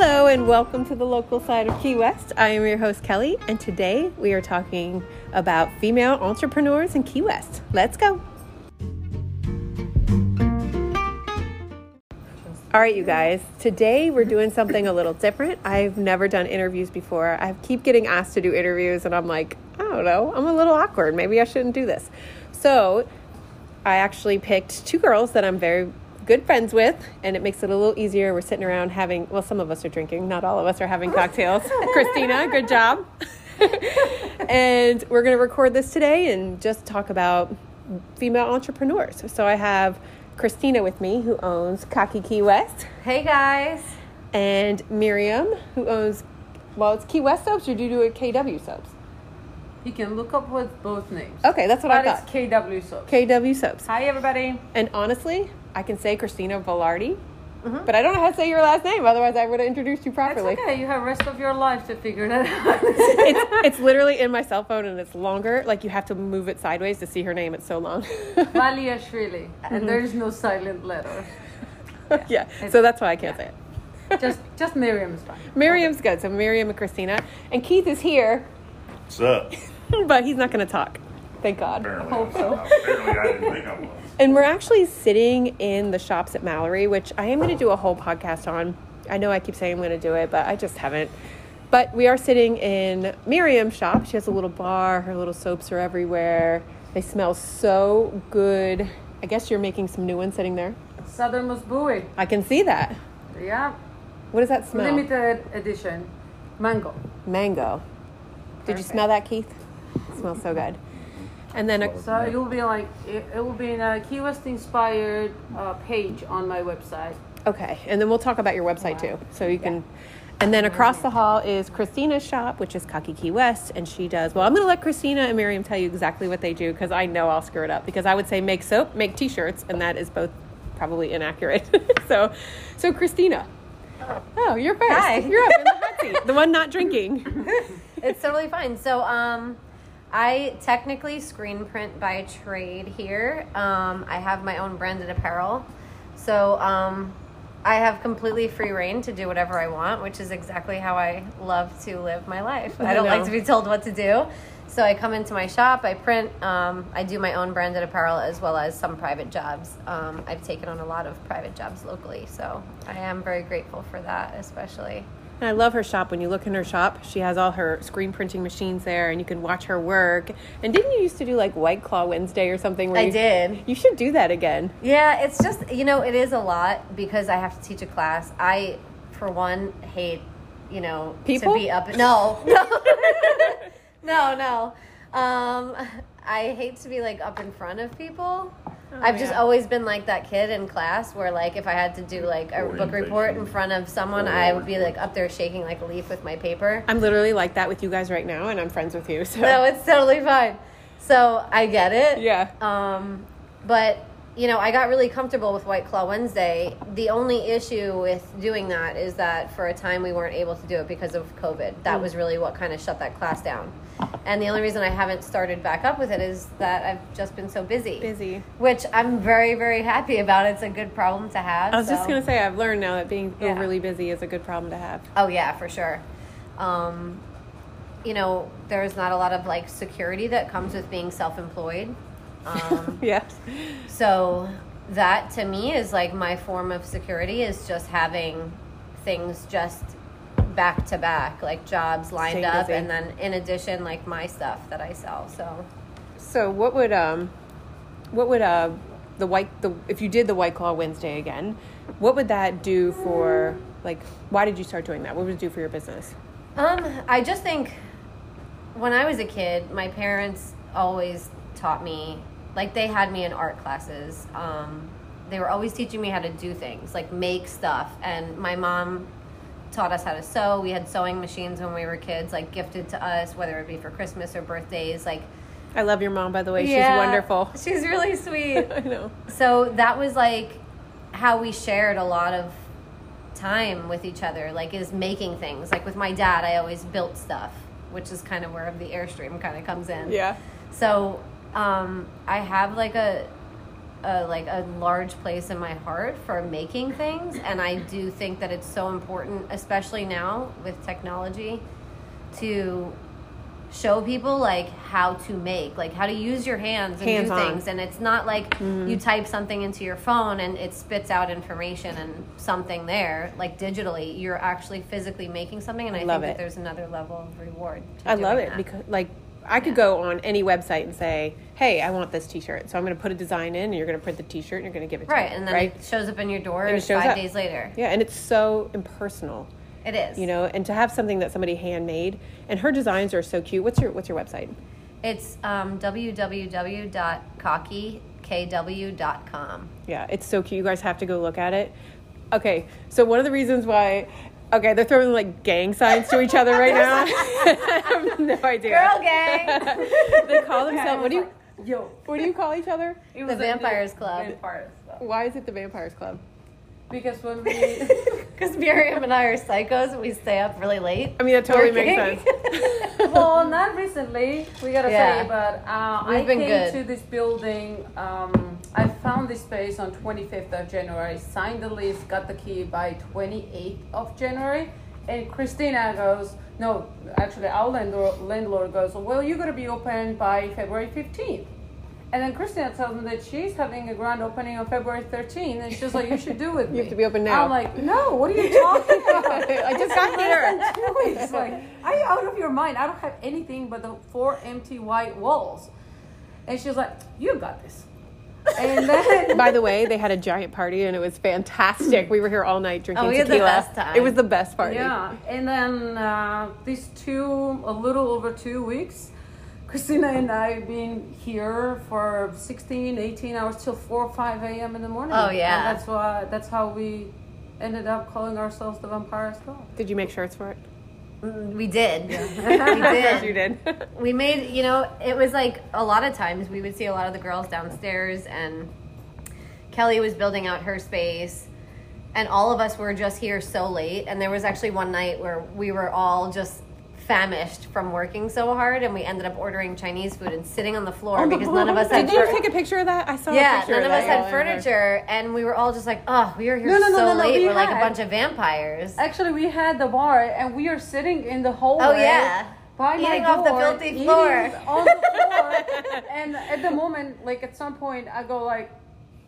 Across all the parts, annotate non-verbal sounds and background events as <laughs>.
Hello, and welcome to the local side of Key West. I am your host, Kelly, and today we are talking about female entrepreneurs in Key West. Let's go. All right, you guys, today we're doing something a little different. I've never done interviews before. I keep getting asked to do interviews, and I'm like, I don't know, I'm a little awkward. Maybe I shouldn't do this. So, I actually picked two girls that I'm very good friends with, and it makes it a little easier. We're sitting around having, well, some of us are drinking, not all of us are having oh. cocktails. <laughs> Christina, good job. <laughs> and we're going to record this today and just talk about female entrepreneurs. So I have Christina with me, who owns Cocky Key West, Hey guys. and Miriam, who owns, well, it's Key West soaps, or do you do it KW soaps? You can look up with both names. Okay, that's what I But thought. it's KW Soaps. KW soaps. Hi, everybody. And honestly, I can say Christina Velarde, but I don't know how to say your last name. Otherwise, I would have introduced you That's properly. okay. You have rest of your life to figure that out. it's <laughs> it's literally in my cell phone and it's longer. Like you have to move it sideways to see her name. It's so long. <laughs> Valia Shriley. Mm-hmm. And there's no silent letter. <laughs> yeah, so that's why I can't say it. Just just Miriam is fine. Miriam's good. So Miriam and Christina and Keith is here, What's up? <laughs> but he's not going to talk. Thank God. Apparently, Hope so. <laughs> apparently I didn't think I was. And we're actually sitting in the shops at Mallory, which I am going to do a whole podcast on. I know I keep saying I'm going to do it, but I just haven't. But we are sitting in Miriam's shop. She has a little bar. Her little soaps are everywhere. They smell so good. I guess you're making some new ones sitting there. Southernmost Buoy. I can see that. Yeah. What does that smell? Limited edition. Mango. Mango. Did you smell that, Keith? It smells so good. And then a, So it will be like it, it will be in a Key West inspired uh, page on my website. Okay, and then we'll talk about your website too. So you can, and then across the hall is Christina's shop, which is Cocky Key West, and she does. Well, I'm going to let Christina and Miriam tell you exactly what they do because I know I'll screw it up. Because I would say make soap, make T-shirts, and that is both probably inaccurate. <laughs> so, so Christina. Oh, you're first. Hi. You're up in the hot seat. <laughs> The one not drinking. <laughs> It's totally fine. So, um, I technically screen print by trade here. Um, I have my own branded apparel. So, um, I have completely free reign to do whatever I want, which is exactly how I love to live my life. I I don't like to be told what to do. So I come into my shop, I print, um, I do my own branded apparel as well as some private jobs. Um, I've taken on a lot of private jobs locally, so I am very grateful for that, especially. And I love her shop. When you look in her shop, she has all her screen printing machines there, and you can watch her work. And didn't you used to do like White Claw Wednesday or something? Where I you, did. You should do that again. Yeah, it's just you know it is a lot because I have to teach a class. I, for one, hate you know People? to be up. In No, no, <laughs> no, no. Um, I hate to be like up in front of people. I've just yeah. always been like that kid in class where like if I had to do like a book report in front of someone, I would be like up there shaking like a leaf with my paper. I'm literally like that with you guys right now, and I'm friends with you. So No, it's totally fine. So I get it. Yeah. Um, but you know, I got really comfortable with White Claw Wednesday. The only issue with doing that is that for a time we weren't able to do it because of COVID. That was really what kind of shut that class down. And the only reason I haven't started back up with it is that I've just been so busy. busy. Which I'm very, very happy about. It's a good problem to have. I was just gonna say I've learned now that being Yeah. overly busy is a good problem to have. Oh yeah, for sure. Um, you know, there's not a lot of like security that comes with being self-employed. Um, <laughs> Yeah. so that to me is like my form of security is just having things just back to back, like jobs lined up, and then in addition, like my stuff that I sell. So So what would um, what would uh, the white the if you did the White Claw Wednesday again, what would that do for like? Why did you start doing that? What would it do for your business? Um, I just think when I was a kid, my parents always taught me, like they had me in art classes. Um, they were always teaching me how to do things, like make stuff. And my mom taught us how to sew. We had sewing machines when we were kids, like gifted to us, whether it be for Christmas or birthdays. Like, I love your mom, by the way. Yeah, She's wonderful. <laughs> She's really sweet. <laughs> I know. so that was like how we shared a lot of time with each other like is making things like with my dad i always built stuff which is kind of where the airstream kind of comes in Yeah. so um, i have like a a like a large place in my heart for making things, and I do think that it's so important, especially now with technology, to show people like how to make like how to use your hands and Hands do on. things and it's not like you type something into your phone and it spits out information and something there like digitally you're actually physically making something and i Love think it. that there's another level of reward I love it that. because like I could go on any website and say, "Hey, I want this T-shirt," so I'm going to put a design in, and you're going to print the T-shirt, and you're going to give it to me. right and then right? it shows up in your door And five up. days later Yeah, and it's so impersonal, it is you know. And to have something that somebody handmade, and her designs are so cute. What's your What's your website? it's um, www.cockykw.com Yeah, it's so cute. You guys have to go look at it. Okay, so one of the reasons why, okay, they're throwing like gang signs to each other right now. <laughs> <laughs> I have no idea. girl gang <laughs> they call themselves. What do you Yo. What do you call each other? It The was Vampires Club. Vampires Club. Why is it the Vampires Club? Because when we <laughs> because miriam and i are psychos and we stay up really late I mean, that totally Working. makes sense. <laughs> well, not recently, we gotta Yeah. say, but uh, I been came good. to this building. Um, I found this space on 25th of January, signed the lease, got the key by 28th of January, and Christina goes, no, actually, our landlord, landlord goes, well, you're gonna be open by February 15th. And then Christina tells me that she's having a grand opening on February 13th, and she's like, "You should do with me." You have to be open now. I'm like, "No, what are you talking <laughs> about? I just got here." than two weeks. Like, are you out of your mind? I don't have anything but the four empty white walls. And she's like, you got this. And then, <laughs> By the way, they had a giant party and it was fantastic. We were here all night drinking Oh, we had the best time. It was the best party. yeah. And then uh, these two, a little over two weeks, Christina and I been here for 16, 18 hours till 4 or 5 a.m. in the morning. Oh, yeah. And that's why, that's how we ended up calling ourselves the Vampires Club. Did you make shirts for it? Mm, we did <laughs> we <laughs> Yes, did you did. we made you know it was like a lot of times we would see a lot of the girls downstairs and kelly was building out her space and all of us were just here so late and there was actually one night where we were all just famished from working so hard and we ended up ordering chinese food and sitting on the floor oh, the because none of us had Did you fur- take a picture of that? I saw yeah, none of us had Oh, furniture, and we were all just like, "Oh, we are here No, no, so no, late. we We're like a bunch of vampires." Actually, we had the bar, and we are sitting in the hallway. Oh yeah, by my Eating off the door, filthy floor. on the floor. <laughs> and at the moment, like at some point, I go like,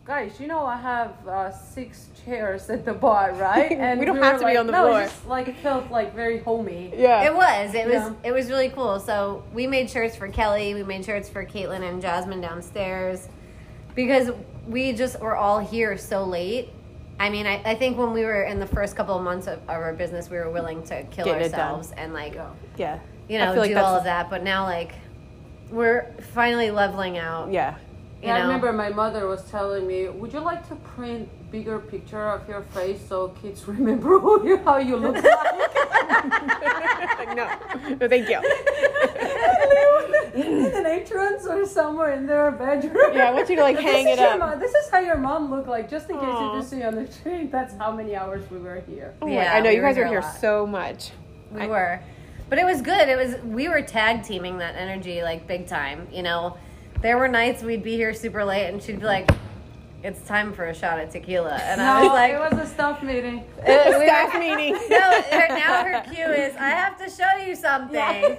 guys, you know I have uh, six chairs at the bar, <laughs> right? And We don't were have to be on the no, floor." It just like it felt like very homey. Yeah. It was. It was. Yeah. It was really cool. So we made shirts for Kelly. We made shirts for Caitlin and Jasmine downstairs because we just were all here so late. I mean, I, I think when we were in the first couple of months of, of our business, we were willing to kill Getting ourselves and like Yeah. yeah. you know feel like do all of that. But now like we're finally leveling out. Yeah. You Yeah, I remember my mother was telling me, "Would you like to print bigger picture of your face so kids <laughs> remember who you, how you look like?" Like, <laughs> no. No, thank you. <laughs> in an entrance or somewhere in their bedroom. Yeah, I want you to, like, hang is it your up. mom- this is how your mom looked like, just in case Aw. you just see on the train. That's how many hours we were here. Oh my- Yeah, I know we you guys are here here lot. so much. We I- were. But it was good. It was we were tag teaming that energy like big time, you know. There were nights we'd be here super late and she'd be like, It's time for a shot of tequila and I was No, like it was a staff meeting. <laughs> "Uh, we Staff <laughs> meeting. <laughs> No, her, now her cue is I have to show you something.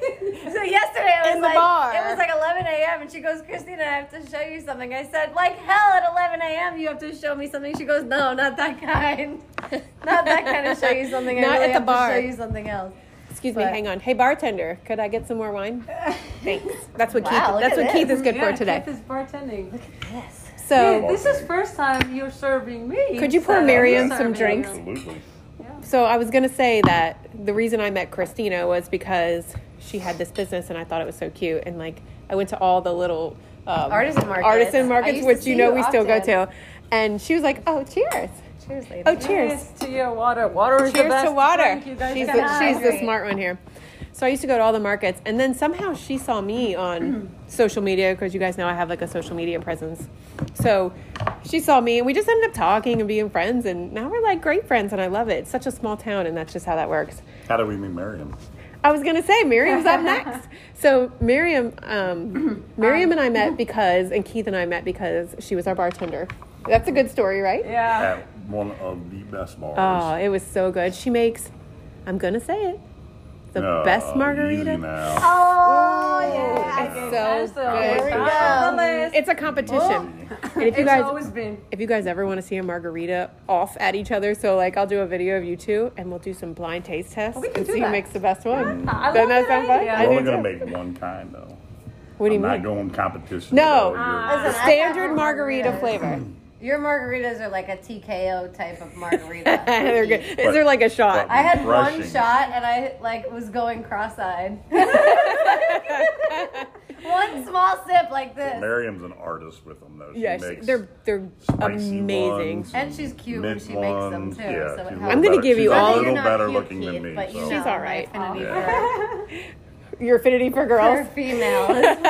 So yesterday I was In the like bar. it was like eleven AM and she goes, Christina, I have to show you something. I said, Like hell at eleven AM you have to show me something. She goes, No, not that kind. Not that kind of show you something. I Not really at the have bar. to show you something else. Excuse me, hang on. Hey bartender, could I get some more wine? <laughs> Thanks. That's what Wow, Keith. look That's what this. Keith is good yeah, for today. Keith is bartending. Yes. So, Hey, this is first time you're serving me. Could you pour so Miriam some serving drinks? you. Absolutely. so I was gonna say that the reason I met Christina was because she had this business, and I thought it was so cute. And like, I went to all the little um, Artisan markets. artisan markets, which you know you we still go to. And she was like, "Oh, cheers! Cheers, lady. Oh, cheers! Cheers to your water. Water is the Cheers to water." drink you guys She's the, she's the smart one here. So I used to go to all the markets, and then somehow she saw me on <clears throat> social media because you guys know I have like a social media presence. So she saw me, and we just ended up talking and being friends, and now we're like great friends, and I love it. It's such a small town, and that's just how that works. How do we meet Miriam? I was gonna say Miriam's up next. <laughs> So Miriam, um, <clears throat> Miriam and I met because, and Keith and I met because she was our bartender. That's a good story, right? Yeah. At one of the best bars. Oh, it was so good. She makes, I'm gonna say it, the No, best margarita. now. Oh yeah. It's so That's good. There we that's on go. the list. It's a competition. And if you <laughs> It's guys, always been. if you guys ever want to see a margarita off at each other, so like I'll do a video of you two, and we'll do some blind taste oh, tests we and do see who makes the best one. I Doesn't that sound fun? idea. I We're only gonna too. make one kind though. What do you I'm not going competition. No. with all your-. Ah, listen, I Standard margarita flavor. Your margaritas are like a TKO type of margarita. <laughs> They're good. Is there like a shot? I had one Refreshing. shot and I like was going cross-eyed. <laughs> <laughs> one small sip like this. Miriam's an artist with them though. She Yes, makes they're they're spicy amazing. ones And she's cute when mint she makes them, ones. too, Yeah, so it she's a helps. little I'm gonna better- give you she's all- a little You're not better cute, looking than me. But you so. know She's all right. my affinity Yeah. for Your affinity for her girls. female <laughs>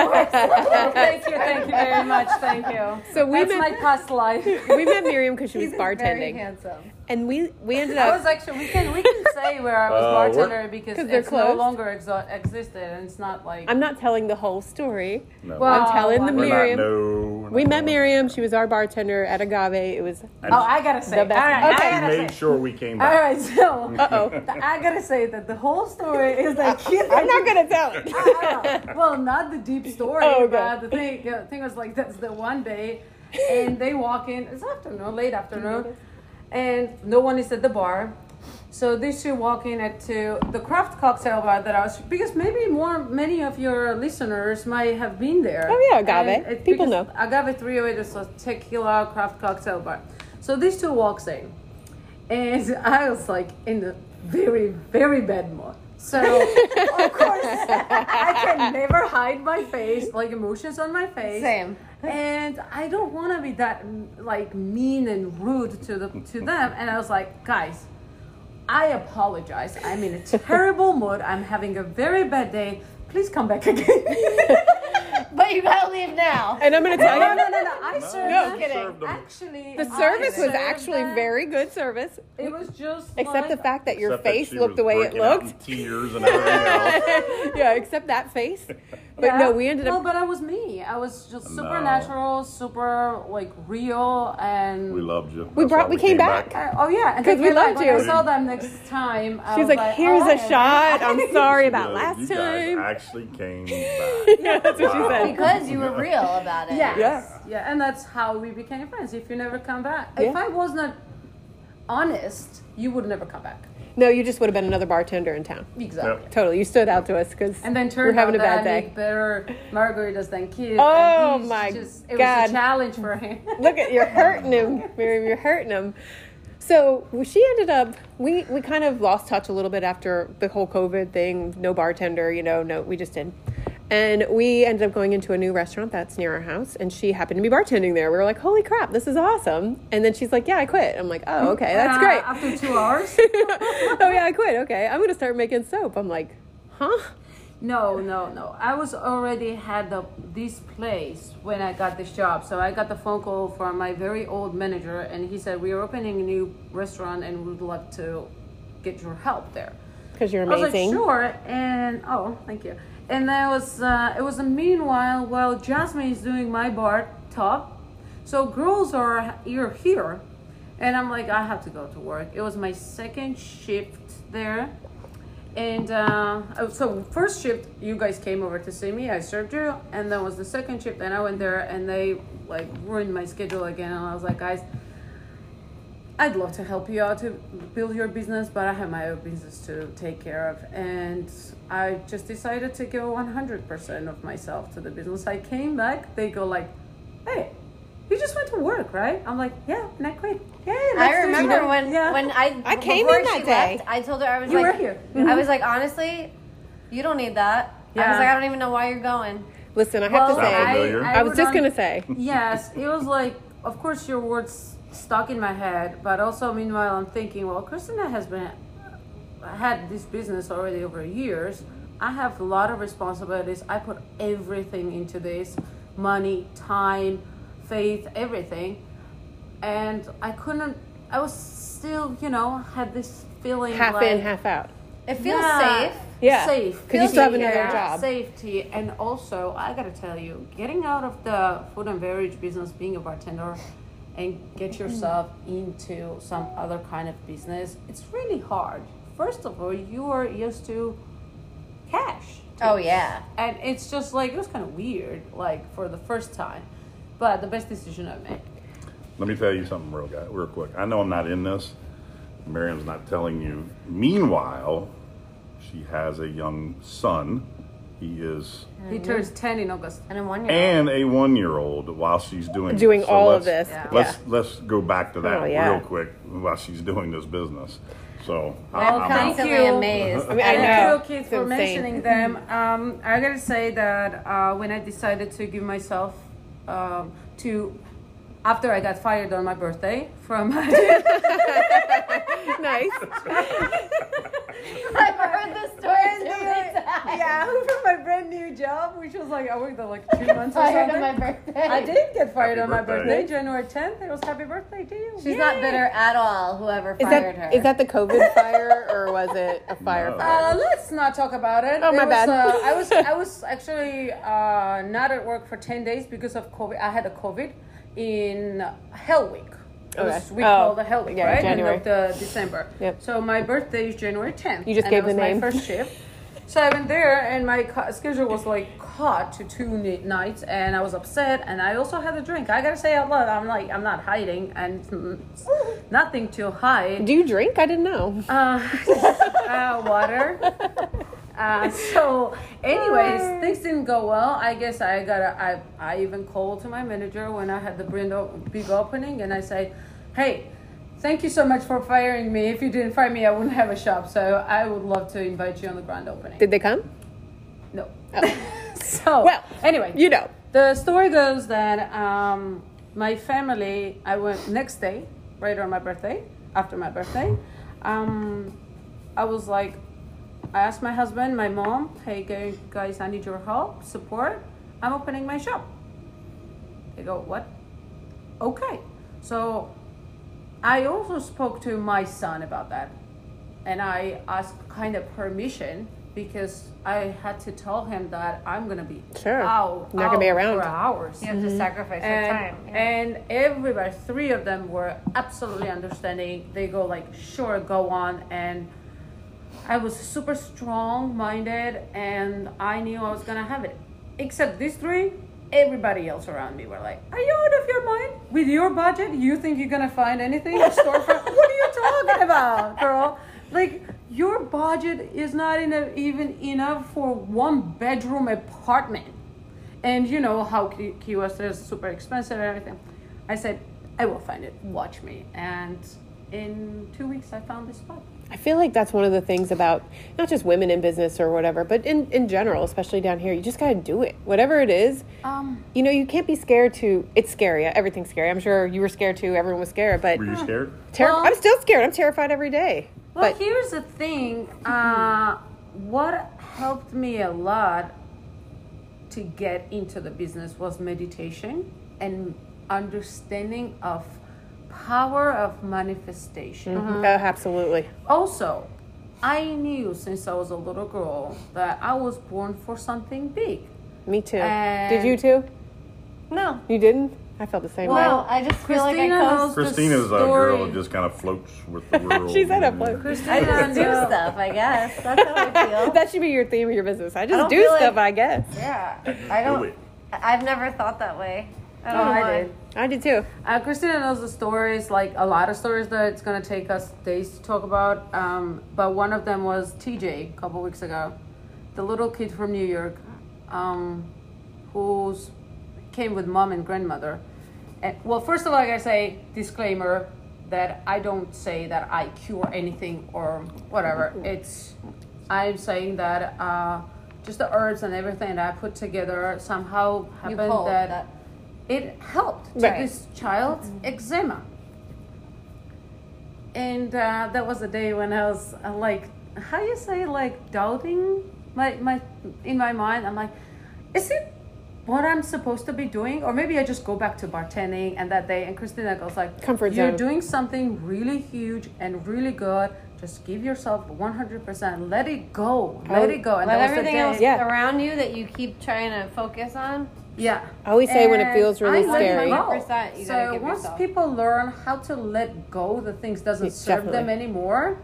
Thank you, thank you very much, thank you. So we That's met- my past life. <laughs> We met Miriam because she was He's very bartending, handsome. And we we ended up. I was actually we can we can say where I was Uh, bartender because they're it's no longer exo- existed and it's not like I'm not telling the whole story. No. Well, I'm telling the we're We're not- Miriam. no, we're We not met Miriam. She was our bartender at Agave. It was. And Oh, I gotta say. The best- All right, Okay. I gotta made say. sure we came All back. right, so Uh oh. <laughs> I gotta say that the whole story is that Keith. <laughs> I'm not <laughs> gonna tell it. Well, not the deep story, Oh, okay. but the thing, the thing was like that's the one day, and they walk in. It's afternoon, late afternoon, and no one is at the bar. So these two walk in at to the craft cocktail bar that I was because maybe more many of your listeners might have been there. Oh, yeah, Agave. It's People know. Agave 308 is a tequila craft cocktail bar. So these two walks in, and I was like in a very very bad mood. So <laughs> of course I can never hide my face, like emotions on my face. Same. And I don't want to be that like mean and rude to the to them. And I was like, guys, I apologize. I'm in a <laughs> terrible mood. I'm having a very bad day. Please come back again. <laughs> But you gotta leave now. And I'm gonna tell no, you, no, no, no. No. I served No. Kidding. Them. Actually, the service was actually them. very good service, It was just except the fact that your Except that face looked the way it breaking out looked. in Tears and everything else. <laughs> yeah, except that face. But Yeah. no, we ended No, up. but I was me. I was just No. super natural, super like real, and We loved you. We brought- why we came back. Uh, oh yeah, because we when I- loved when you. I saw them next time. I She's was like, "Here's oh, a shot. I'm sorry <laughs> about last goes, you guys time." actually came <laughs> back. Yeah, that's what she Wow. Said. Because you were real about it. Yes. Yeah. Yeah, and that's how we became friends. If you never come back, if I was not honest, you would never come back. No, you just would have been another bartender in town. Exactly. Yep. Totally, you stood out to us because And then we're turned having out a bad that I day. make better margaritas than Keith. Oh, my just, It God. was a challenge for him. <laughs> Look at you're hurting him, Miriam. You're hurting him. So she ended up. We we kind of lost touch a little bit after the whole COVID thing. No bartender, you know. No, we just did. And we ended up going into a new restaurant that's near our house, and she happened to be bartending there. We were like, "Holy crap, this is awesome!" And then she's like, "Yeah, I quit." I'm like, "Oh, okay, that's Uh, great." After two hours. <laughs> oh yeah, I quit. Okay, I'm gonna start making soap. I'm like, "Huh?" No, no, no. I was already had the this place when I got this job. So I got the phone call from my very old manager, and he said we are opening a new restaurant and we'd love to get your help there. Because you're I was like, amazing. sure. And oh, thank you. And then it was uh, it was a meanwhile while Jasmine is doing my bar top. So girls are you're here, and I'm like I have to go to work. It was my second shift there. And uh, oh, so first shift, you guys came over to see me. I served you, and then was the second shift, and I went there, and they like ruined my schedule again. And I was like, guys, I'd love to help you out to build your business, but I have my own business to take care of. And I just decided to give 100% of myself to the business. I came back, they go like, hey, you just went to work, right? I'm like, yeah, and I quit. Yeah, I let's do remember it." when Yeah. when I I came in that day. Left, I told her I was You like were here. I mm-hmm. was like honestly, you don't need that. Yeah. I was like I don't even know why you're going. Listen, I have Well, to say, familiar? I, was just un- gonna say, yes, it was like, of course, your words stuck in my head, but also meanwhile, I'm thinking, well, Christina has been had this business already over years. I have a lot of responsibilities. I put everything into this money, time, faith, everything, and I couldn't. I was still, you know, had this feeling half like, in, half out. It feels Yeah. safe. Yeah, safe 'cause you still have Yeah, another job. Safety, and also I gotta tell you, getting out of the food and beverage business, being a bartender, and get yourself into some other kind of business, it's really hard. First of all, you are used to cash. Oh yeah. and it's just like it was kind of weird, like for the first time, but the best decision I made. Let me tell you something real guy, real quick. I know I'm not in this. Miriam's not telling you. Meanwhile, she has a young son. He is He turns ten in August. And in one year. and a one year old while she's doing Doing this. all of let's- this, Yeah. Let's yeah. let's go back to that Oh, yeah. real quick while she's doing this business. So I- Well, I'm thank constantly you. amazed. I mean, I Thank know. you, kids, It's for insane. mentioning them. Um, I gotta say that uh, when I decided to give myself um, to, after I got fired on my birthday from, <laughs> <laughs> nice. <laughs> <laughs> I've heard the story too many times. yeah, from my brand new job, which was like I worked there like two months or Fired something. on my birthday. I did get fired Happy on my birthday. birthday, January 10th. It was happy birthday to you. She's not bitter at all. Whoever Is fired that her. is that the COVID <laughs> fire or was it a fire No. fire? Uh, let's not talk about it. Oh, my It was, bad. Uh, I was <laughs> I was actually uh, not at work for ten days because of COVID. I had a COVID in Hell Week. Okay. we Oh, call the Hell Week, yeah, right? January. End of the December. Yep. So my birthday is January tenth. You just and gave it was the name. my first shift. <laughs> So I went there, and my schedule was like caught to two nights, and I was upset. And I also had a drink. I gotta say out loud, I'm like, I'm not hiding, and nothing to hide. Do you drink? I didn't know. Uh, <laughs> uh, water. <laughs> Uh, <laughs> so, anyways, things didn't go well. I guess I got. a- I I even called to my manager when I had the brand big opening, and I say, "Hey, thank you so much for firing me. If you didn't fire me, I wouldn't have a shop. So I would love to invite you on the grand opening." Did they come? no. Oh. <laughs> so Well, anyway, You know. the story goes that um, my family, I went next day, right on my birthday, after my birthday. Um, I was like, I asked my husband, my mom, hey guys, I need your help, support. I'm opening my shop. They go, what? Okay. So I also spoke to my son about that. And I asked kind of permission because I had to tell him that I'm gonna be Sure. out, Not gonna be around. for hours you have to mm-hmm. sacrifice your time. Yeah. and everybody three of them were absolutely understanding they go like sure go on and i was super strong minded and i knew i was gonna have it except these three everybody else around me were like are you out of your mind with your budget you think you're gonna find anything in storefront what are you talking about girl like your budget is not even enough for one bedroom apartment and you know how West is super expensive and everything. I said, I will find it. Watch me. And in two weeks, I found this spot. I feel like that's one of the things about not just women in business or whatever, but in, in general, especially down here, you just got to do it. Whatever it is, Um, you know, you can't be scared to. It's scary. Everything's scary. I'm sure you were scared too. Everyone was scared, but Were you scared? terri- Well- I'm still scared. I'm terrified every day. well, but here's the thing. <laughs> Uh, what helped me a lot to get into the business was meditation and understanding of power of manifestation. Oh, absolutely. Also, I knew since I was a little girl that I was born for something big. Me too. Did you too? no. You didn't? I felt the same Well, way. I just feel like I Christina coast. knows- the Christina's a girl story- that just kind of floats with the <laughs> world. She said <laughs> I you know. float. I Christina just do stuff, I guess. That's how I feel. <laughs> That should be your theme of your business. I just don't do stuff, like- I guess. yeah. I Do don't. it. I've never thought that way. I Oh, don't know I did. I did too. Uh, Christina knows the stories, like a lot of stories that it's gonna take us days to talk about. Um, but one of them was TJ a couple weeks ago, the little kid from New York, um, who's came with mom and grandmother. And well, first of all, I gotta say disclaimer that I don't say that I cure anything or whatever. <laughs> It's I'm saying that uh, just the herbs and everything that I put together somehow happened that, that. It helped to Right. this child's eczema. And uh, that was the day when I was uh, like, how you say like doubting my my in my mind. I'm like, is it what I'm supposed to be doing, or maybe I just go back to bartending? And that day, and Christina goes like, Comfort you're zone. doing something really huge and really good. just give yourself 100%. Let it go. Let it go. And Let that was the everything day- else Yeah. around you that you keep trying to focus on. Yeah. I always say when it feels really I scary. go. 100% you gotta so once yourself. people learn how to let go, the things doesn't Yeah, serve them anymore,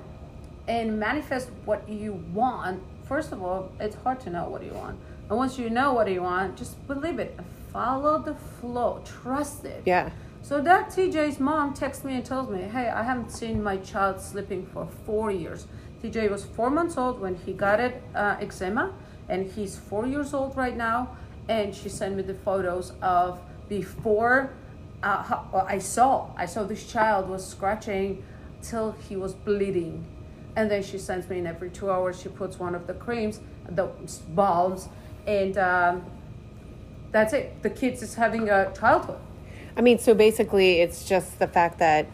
and manifest what you want. First of all, it's hard to know what you want, and once you know what you want, just believe it. Follow the flow. Trust it. Yeah. So that TJ's mom texts me and tells me, "Hey, I haven't seen my child sleeping for four years." TJ was four months old when he got it uh, eczema, and he's four years old right now. And she sent me the photos of before. Uh, how, I saw, I saw this child was scratching till he was bleeding, and then she sends me in every two hours. She puts one of the creams, the balms, and um, that's it. The kid is having a childhood. I mean, so basically, it's just the fact that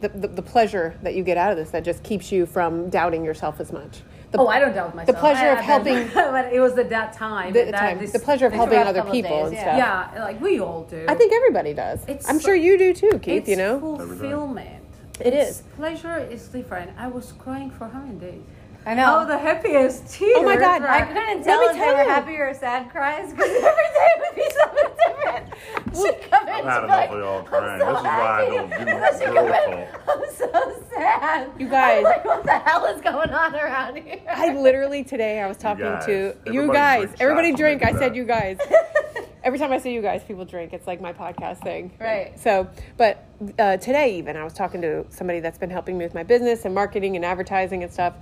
the, the, the pleasure that you get out of this that just keeps you from doubting yourself as much. The, oh, I don't doubt myself. The pleasure I of have been- helping- <laughs> but it was at that time. the, that time, this- the pleasure of helping other people days, and yeah. stuff. Yeah, like we all do. I think everybody does. It's I'm sure you do too, Keith. it's you know, fulfillment. It It's- is. Pleasure is different. I was crying for how many days? I know. Oh, the happiest tears. Oh my God, I couldn't tell if they were you. happy or sad cries because <laughs> every day would be something different. <laughs> She'd come in, I've had she'd enough like, of y'all "I'm crying. so This is why I don't do <laughs> girl in, I'm so sad. You guys- I'm like, what the hell is going on around here? I literally today I was talking guys. to you guys. drink Everybody drink. I said you guys. Every time I say you guys, people drink. It's like my podcast thing. Right. So, but uh, today even I was talking to somebody that's been helping me with my business and marketing and advertising and stuff,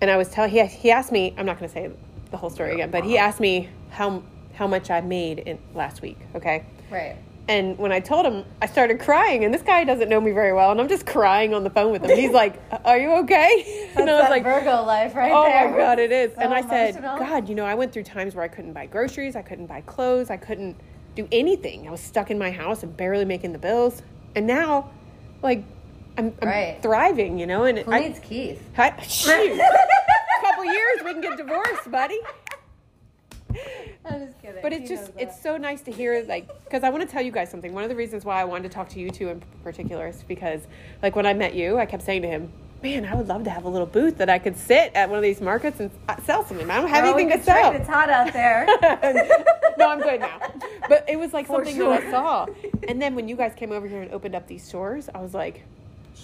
and I was telling he he asked me. I'm not going to say the whole story again, but uh-huh. he asked me how how much I made in last week. Okay. Right. And when I told him, I started crying, and this guy doesn't know me very well, and I'm just crying on the phone with him. He's like, <laughs> "Are you okay?" <laughs> and I was that like, Virgo life right "Oh there. my god, it is." So and I said, "God, you know, I went through times where I couldn't buy groceries, I couldn't buy clothes, I couldn't do anything. I was stuck in my house and barely making the bills. And now, like, I'm, I'm Right. thriving, you know. And Who I, needs Keith? <laughs> I, shoot, <laughs> couple years we can get divorced, buddy." I'm just kidding. But it's just it's so nice to hear like because I want to tell you guys something. One of the reasons why I wanted to talk to you two in particular is because like when I met you, I kept saying to him, "Man, I would love to have a little booth that I could sit at one of these markets and uh, sell something. I don't have anything to sell." It's hot out there. <laughs> no, I'm good now. But it was like For something that I saw. And then when you guys came over here and opened up these stores, I was like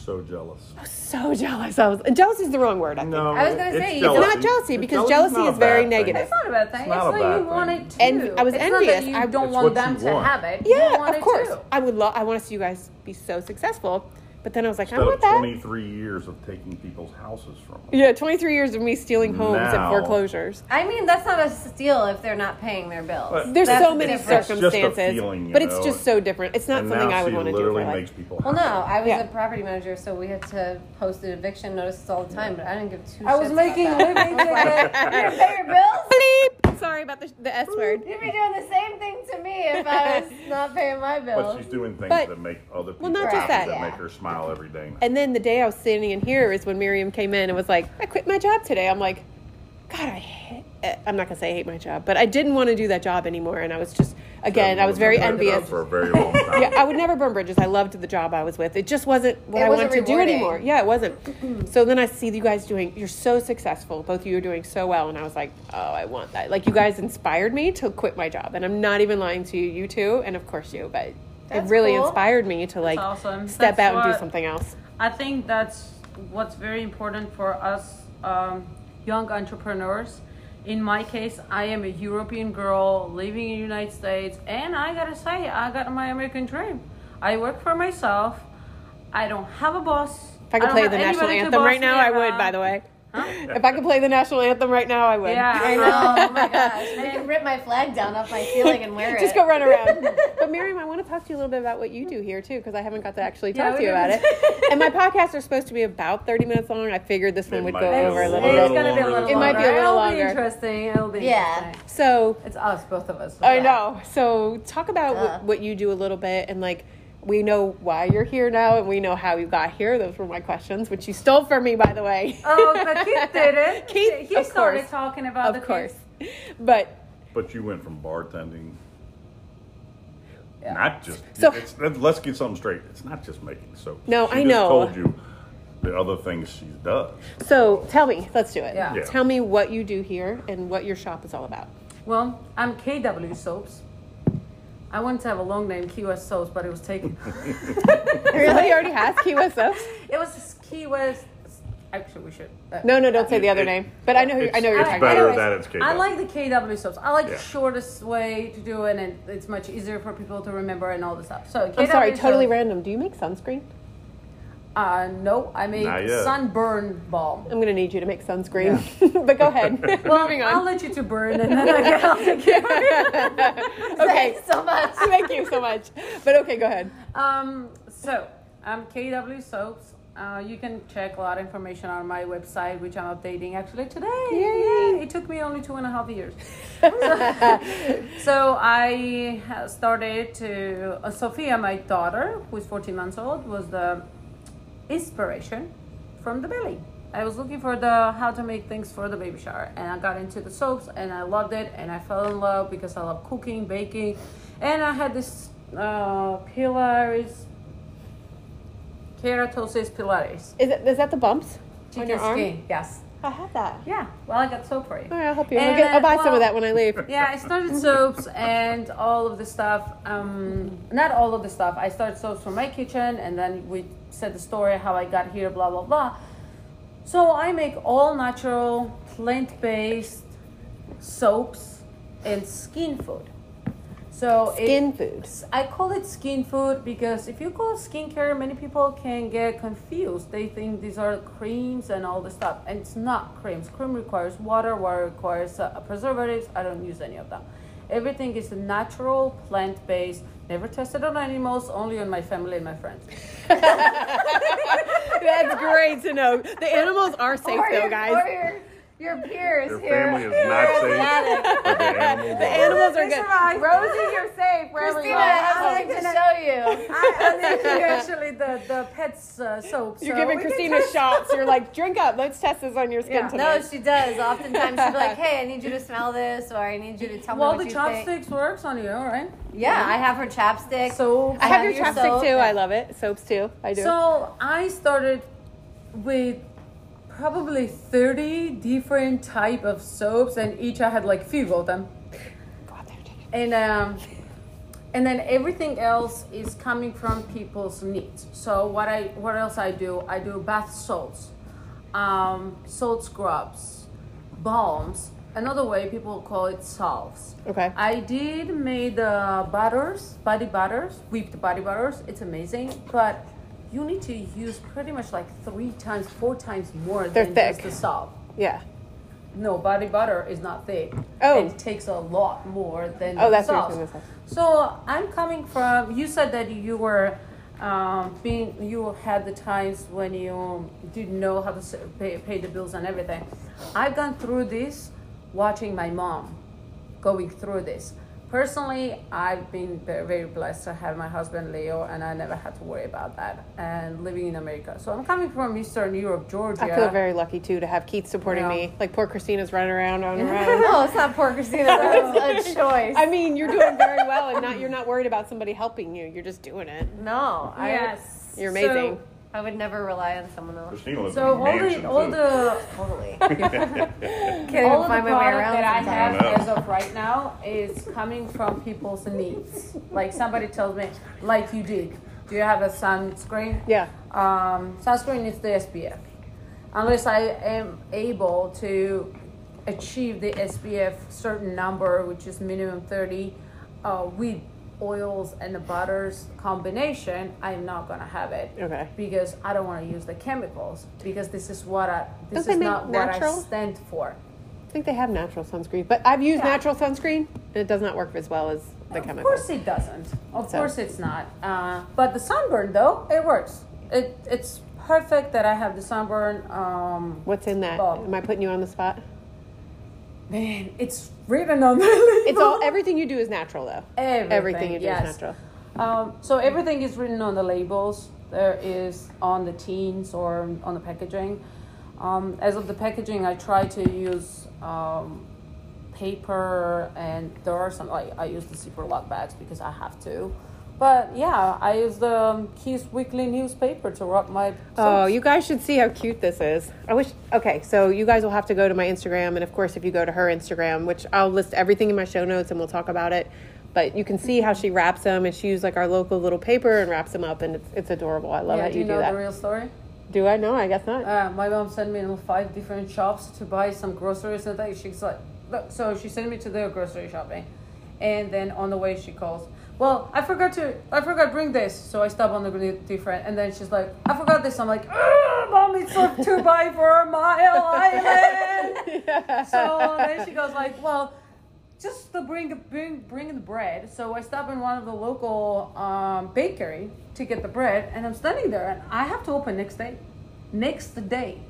So jealous. so jealous. I was jealous is the wrong word. I think. No, I was gonna it's say, it's jealousy. not jealousy, because Jealousy's jealousy is very thing. negative. It's not a bad thing. It's It's, not a like bad you thing. want it too. And I was it's envious. Not that you I- don't want them you to want. have it. you Yeah, want of it course. Too. I would love. I want to see you guys be so successful. But then I was like, I want of that. 23 years of taking people's houses from them. Yeah, 23 years of me stealing homes and Now- foreclosures. I mean, that's not a steal if they're not paying their bills. But- There's so many different. It's just a circumstances, feeling, you but it's just so different. It's not something now I would want to do. For literally makes people Well, no. I was Yeah. a property manager, so we had to post an eviction notices all the time, but I didn't give two I was shits about making that. living <laughs> I was like, tickets. <laughs> you didn't pay your bills? Bleep! Sorry about the, the S word. You'd be doing the same thing to me if I was <laughs> not paying my bills. But she's doing things But- that make other people not just that. that Yeah. make her smile every day. And then the day I was standing in here is when Miriam came in and was like, "I quit my job today." I'm like, "God, I hate, I'm not gonna say I hate my job, but I didn't want to do that job anymore." And I was just, again, I was very Been doing it envious. for a very long <laughs> time. Yeah, I would never burn bridges. I loved the job I was with. It just wasn't what It I wasn't wanted to do anymore. Yeah, it wasn't. so then I see you guys doing. You're so successful. Both of you are doing so well, and I was like, oh, I want that. Like you guys inspired me to quit my job, and I'm not even lying to you, you two, and of course you, but That's it really cool. inspired me to like awesome. step That's out and do something else. I think that's what's very important for us um, young entrepreneurs. In my case, I am a European girl living in the United States, and I gotta say, I got my American dream. I work for myself. I don't have a boss. If I could don't play the national anthem right now, I would. By the way, if I could play the national anthem right now, I would. Yeah, I know. Oh my gosh. <laughs> I can rip my flag down off my ceiling and wear it. Just go run around. <laughs> but Miriam, I want to talk to you a little bit about what you do here too, because I haven't got to actually Yeah, talk to you about it. and my podcasts are supposed to be about thirty minutes long. I figured this one It would go over a little little It's bit. gonna be a little than It might be a little longer. It'll. Be interesting. It'll be Yeah. interesting. So It's us, both of us. I know. So talk about Duh. what, what you do a little bit, and like we know why you're here now, and we know how you got here. Those were my questions, which you stole from me, by the way. Oh, but <laughs> Keith did it. Keith, he started course. talking about the course. kids. But But you went from bartending, Yeah. not just. So- it's, let's get something straight. It's not just making soap. No, She I just know. Told you the other things she does. So tell me, let's do it. Yeah. Yeah. Tell me what you do here and what your shop is all about. Well, I'm KW Soaps. I wanted to have a long name, Key West Soaps, but it was taken. <laughs> <laughs> really already has Key West soaps? it was Key West. Actually, we should. uh, No, no, don't say the other It- name. But I know who, I know who you're It's talking better about. that it's KW. I like the KW soaps. I like Yeah. the shortest way to do it, and it's much easier for people to remember and all this stuff. So, I'm sorry, totally soaps- random. Do you make sunscreen? Uh, no, I make sunburn balm. I'm gonna need you to make sunscreen. <laughs> but go ahead. <laughs> Moving I'll let you to burn, and then I can, I'll take care of it. okay. Thanks so much. Thank you so much. But okay, go ahead. Um, so I'm KW Soaps. Uh, you can check a lot of information on my website, which I'm updating actually today. Yay. It took me only two and a half years. <laughs> so I started to uh, Sophia, my daughter, who's 14 months old, was the inspiration from the belly. I was looking for the how to make things for the baby shower, and I got into the soaps, and I loved it, and I fell in love because I love cooking, baking, and I had this uh, pilaris, keratosis pilaris, Is it is that the bumps on chicken your arm? skin. Yes. I have that. Yeah. Well, I got soap for you. All right, I'll help you. I'll, And, get, I'll buy some of that when I leave. <laughs> yeah, I started soaps and all of the stuff. Um, not all of the stuff. I started soaps from my kitchen, and then we said the story how I got here, blah blah blah. So I make all natural, plant-based soaps and skin food. So it- Skin food. I call it skin food because if you call skincare, many people can get confused. They think these are creams and all this stuff, and it's not creams. Cream requires water, water requires uh, preservatives. I don't use any of them. Everything is natural, plant based, never tested on animals, only on my family and my friends. <laughs> That's great to know. The animals are safe or though, guys. Or your, your peers Your here. family is not safe, but the animals The are. animals are good. survive. Rosie, you're safe wherever Christina you has are. something to show you. I, I make you <laughs> actually the, the pets uh, soap. You're so giving we can Christina test- shots. You're like, drink up. Let's test this on your skin Yeah. tonight. No, she does. Oftentimes she'll be like, "Hey, I need you to <laughs> smell this," or "I need you to tell Well, me what the you chopsticks works on you, all right? Yeah, I have her chapstick. So I have your your chapstick soap. too. I love it. Soaps too. I do. So I started with probably 30 different type of soaps and each I had like few of them. God, And um and then everything else is coming from people's needs. So what I what else I do? I do bath salts, um, salt scrubs, balms. Another way people call it salves. Okay. I did made the butters, body butters, whipped body butters. It's amazing, but you need to use pretty much like three times, four times more They're than thick. just the salve. Yeah. No, body butter is not thick. Oh. It takes a lot more than Oh, that's what salves. you're gonna say. So I'm coming from. You said that you were um, being. You had the times when you didn't know how to pay, pay the bills and everything. I've gone through this, watching my mom going through this. Personally, I've been very, very blessed to have my husband Leo, and I never had to worry about that. And living in America, so I'm coming from Eastern Europe, Georgia. I feel very lucky too to have Keith supporting Yeah. me. Like poor Christina's running around on her own no, it's not poor Christina. That's a <laughs> choice. I mean, you're doing very well, and not you're not worried about somebody helping you. You're just doing it. no, I, Yes, You're amazing. I would never rely on someone else. Christina lives So, in a all mansion, the all too. the <laughs> Totally. <laughs> Can't even all of the find my way product around. that I sometimes. have I know. as of right now is coming from people's needs. Like somebody tells me, like you did, do you have a sunscreen? Yeah. Um, sunscreen is the SPF. Unless I am able to achieve the SPF certain number, which is minimum 30, uh, with oils and the butters combination, I'm not gonna have it. Okay. Because I don't want to use the chemicals. Because this is what I this Don't they is make not natural? what I stand for. I think they have natural sunscreen, but I've used Yeah. natural sunscreen, and it does not work as well as the chemicals. Of chemicals. course it doesn't. Of So- course it's not. Uh, but the sunburn though, it works. It it's perfect that I have the sunburn. Um, What's in that? Am I putting you on the spot? Man, it's written on the label. It's all everything you do is natural though. Everything, Everything you do yes. is natural. Um, so everything is written on the labels. There is on the tins or on the packaging. Um, as of the packaging, I try to use um, paper, and there are some. Like I use the zipper lock bags because I have to. But yeah, I use the um, Keys Weekly newspaper to wrap my. Oh, you guys should see how cute this is. I wish. Okay, so you guys will have to go to my Instagram, and of course, if you go to her Instagram, which I'll list everything in my show notes, and we'll talk about it. But you can see how she wraps them, and she used like our local little paper and wraps them up, and it's, it's adorable. I love Yeah, how do you you do know that. the real story? do I know? I guess not. Uh, my mom sent me to five different shops to buy some groceries and things. She's like, look, so she sent me to their grocery shopping, and then on the way she calls. Well, I forgot to, I forgot to bring this, so I stop on the different, and then she's like, I forgot this. I'm like, "Ugh, mom, it's a two by four mile island. <laughs> So then she goes like, well, just to bring bring bring the bread. So I stop in one of the local um, bakery to get the bread, and I'm standing there, and I have to open next day, next day,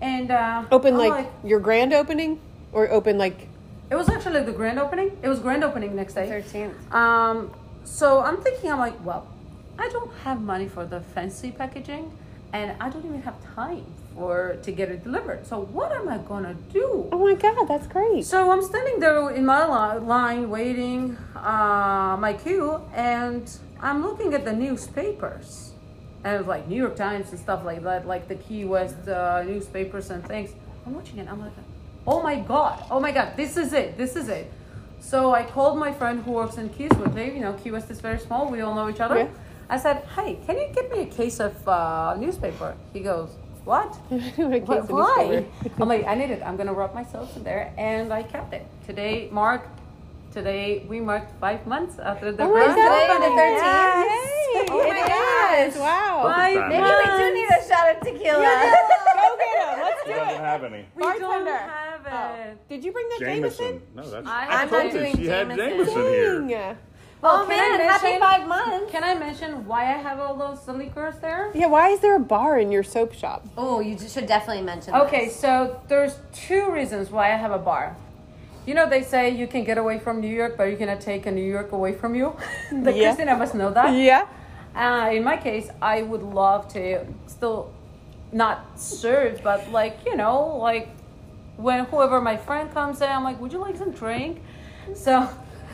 and uh, open I'm like, your grand opening, or open like it was actually the grand opening. It was grand opening next day. Thirteenth. Um, so I'm thinking, I'm like, well, I don't have money for the fancy packaging, and I don't even have time for to get it delivered. So what am I gonna do? oh my god, that's great. So I'm standing there in my li- line waiting uh, my queue, and I'm looking at the newspapers, and it's like New York Times and stuff like that, like the Key West uh, newspapers and things. I'm watching it. I'm like, oh my god, oh my god, this is it, this is it. So I called my friend who works in with me. You know, Key West is very small. We all know each other. Yeah. I said, hey, can you get me a case of uh, newspaper? He goes, what? <laughs> What why? I'm like, I need it. I'm gonna rub myself in there, and I kept it. Today, Mark. Today we marked five months after the Oh my grand! Today, the opening. 13th? Yay! Oh my gosh. is. Wow! Five Maybe Maybe we do need a shot of tequila. Go get him. Let's She do doesn't it. have any. We don't Bartender. have Oh. Did you bring that Jameson. Jameson? No, that's. I- I I'm told not you, doing She had Jameson. Jameson here. Dang. Oh can I man, happy five months. Can I mention why I have all those liquors there? Yeah, why is there a bar in your soap shop? Oh, you just should definitely mention. That. Okay, this. so there's two reasons why I have a bar. You know, they say you can get away from New York, but you cannot take a New York away from you. <laughs> the Yeah. Christina must know that. Yeah. Uh, in my case, I would love to still not serve, but like you know, like when whoever my friend comes in, I'm like, "Would you like some drink?" So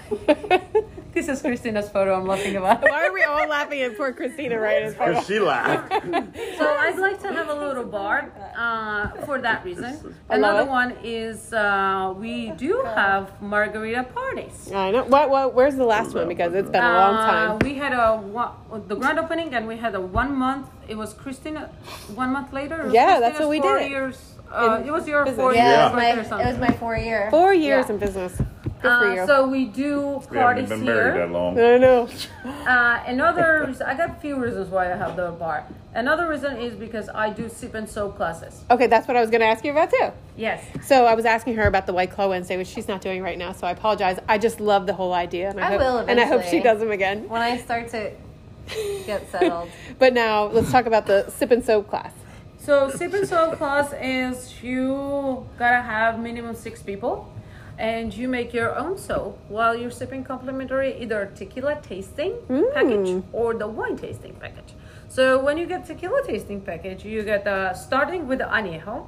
<laughs> <laughs> this is Christina's photo. I'm laughing about. Why are we all laughing at poor Christina right in front Because she laughed. <laughs> So I'd like to have a little bar uh, for that reason. Another one is uh, we do have margarita parties. I know. What, what, where's the last one? Because it's been a long Uh, time. we had a one, the grand opening, and we had a one month. It was Christina. One month later. it was Yeah, that's what we four did. Years, uh, it was your business. four yeah, years it, was my, or something. it was my four year. Four years Yeah. in business. Good for Uh, you. so we do We haven't parties been married that long. I know. <laughs> Uh, another, I got a few reasons why I have the bar. Another reason is because I do sip and soap classes. Okay, that's what I was going to ask you about too. Yes. So I was asking her about the White Claw Wednesday, which she's not doing right now. So I apologize. I just love the whole idea, and I, I hope, will and I hope she does them again. When I start to get settled. <laughs> But now let's talk about the sip and soap class. So sip and soap class is you gotta have minimum six people, and you make your own soap while you're sipping complimentary either tequila tasting package or the wine tasting package. So when you get tequila tasting package, you get uh, starting with the añejo,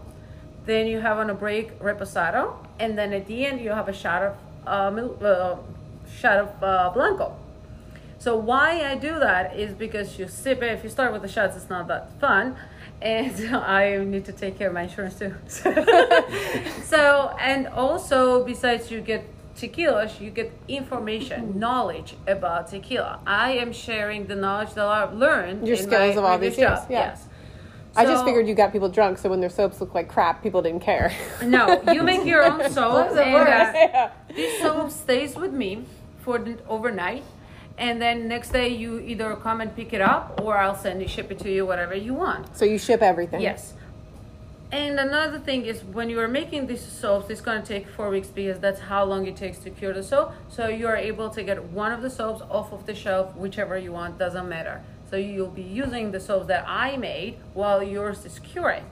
then you have on a break reposado, and then at the end you have a shot of uh, uh, shot of uh, blanco. So why I do that is because you sip it. If you start with the shots, it's not that fun, and <laughs> I need to take care of my insurance too. <laughs> so and also besides you get tequilas, you get information, knowledge about tequila. I am sharing the knowledge that I've learned. Your in skills of all these years, yeah. Yes. I just figured you got people drunk, so when their soaps look like crap, people didn't care. <laughs> No, you make your own soap, and uh, Yeah. this soap stays with me for the overnight and then next day you either come and pick it up or i'll send it ship it to you whatever you want. So you ship everything. yes. And another thing is when you are making these soaps it's going to take four weeks because that's how long it takes to cure the soap. So you are able to get one of the soaps off of the shelf whichever you want doesn't matter. So you'll be using the soaps that i made while yours is curing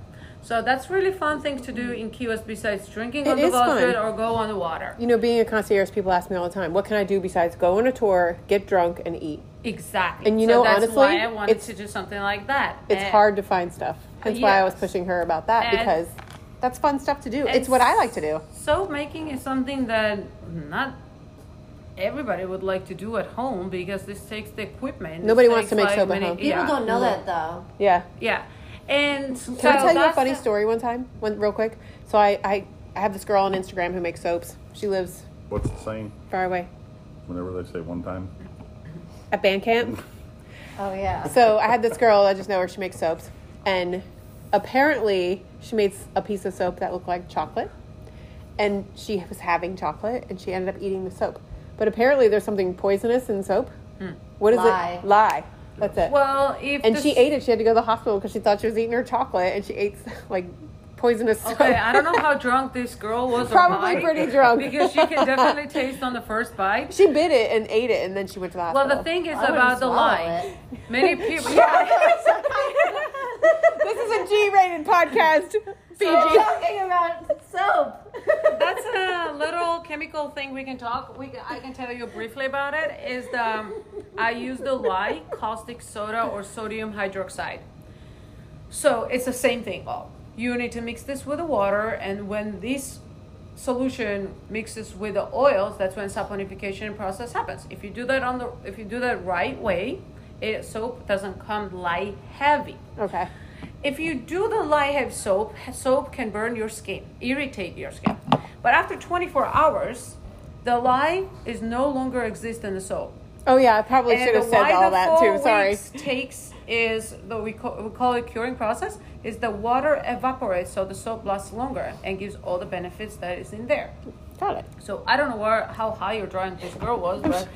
so that's really fun thing to do in Key West besides drinking It on the is fun. or go on the water. You know, being a concierge, people ask me all the time, what can I do besides go on a tour, get drunk, and eat? Exactly. And you so know, that's honestly, why I wanted it's- to do something like that. It's And- hard to find stuff. That's why I was pushing her about that And- because that's fun stuff to do. It's what I like to do. Soap making is something that not everybody would like to do at home because this takes the equipment. Nobody wants to make like, soap at many- home. People yeah. don't know that mm-hmm. though. Yeah. Yeah, and Can I tell you a funny story one time? One real quick. So I, I I have this girl on Instagram who makes soaps. She lives What's the saying? far away Whenever they say one time, at band camp. <laughs> Oh yeah. So I had this girl, I just know her, she makes soaps. And apparently she made a piece of soap that looked like chocolate. And she was having chocolate and she ended up eating the soap. But apparently there's something poisonous in soap. Hmm. What is Lye. it? Lye. That's it. Well, if and the she ate it. She had to go to the hospital because she thought she was eating her chocolate and she ate like poisonous soap. Okay, I don't know how <laughs> drunk this girl was. Probably why, pretty drunk. because she can <laughs> definitely taste on the first bite. She bit it and ate it and then she went to the hospital. Well, the thing is I about the swallow lye. it. Many people. <laughs> Yeah. this is a G-rated podcast. <laughs> PG. talking about soap. <laughs> That's a <laughs> little chemical thing we can talk. We I can tell you briefly about it. Is the um, I use the lye, caustic soda, or sodium hydroxide. So it's the same thing. Well, you need to mix this with the water, and when this solution mixes with the oils, that's when saponification process happens. If you do that on the, if you do that right way, it, soap doesn't come lye heavy. Okay. If you do the lye heavy soap, soap can burn your skin, irritate your skin. But after 24 hours, the lye is no longer exist in the soap. Oh yeah, I probably And should have said all that too. Sorry. weeks takes is the we call, we call it curing process is the water evaporates so the soap lasts longer and gives all the benefits that is in there. Got it. So I don't know where how high or drawing this girl was, but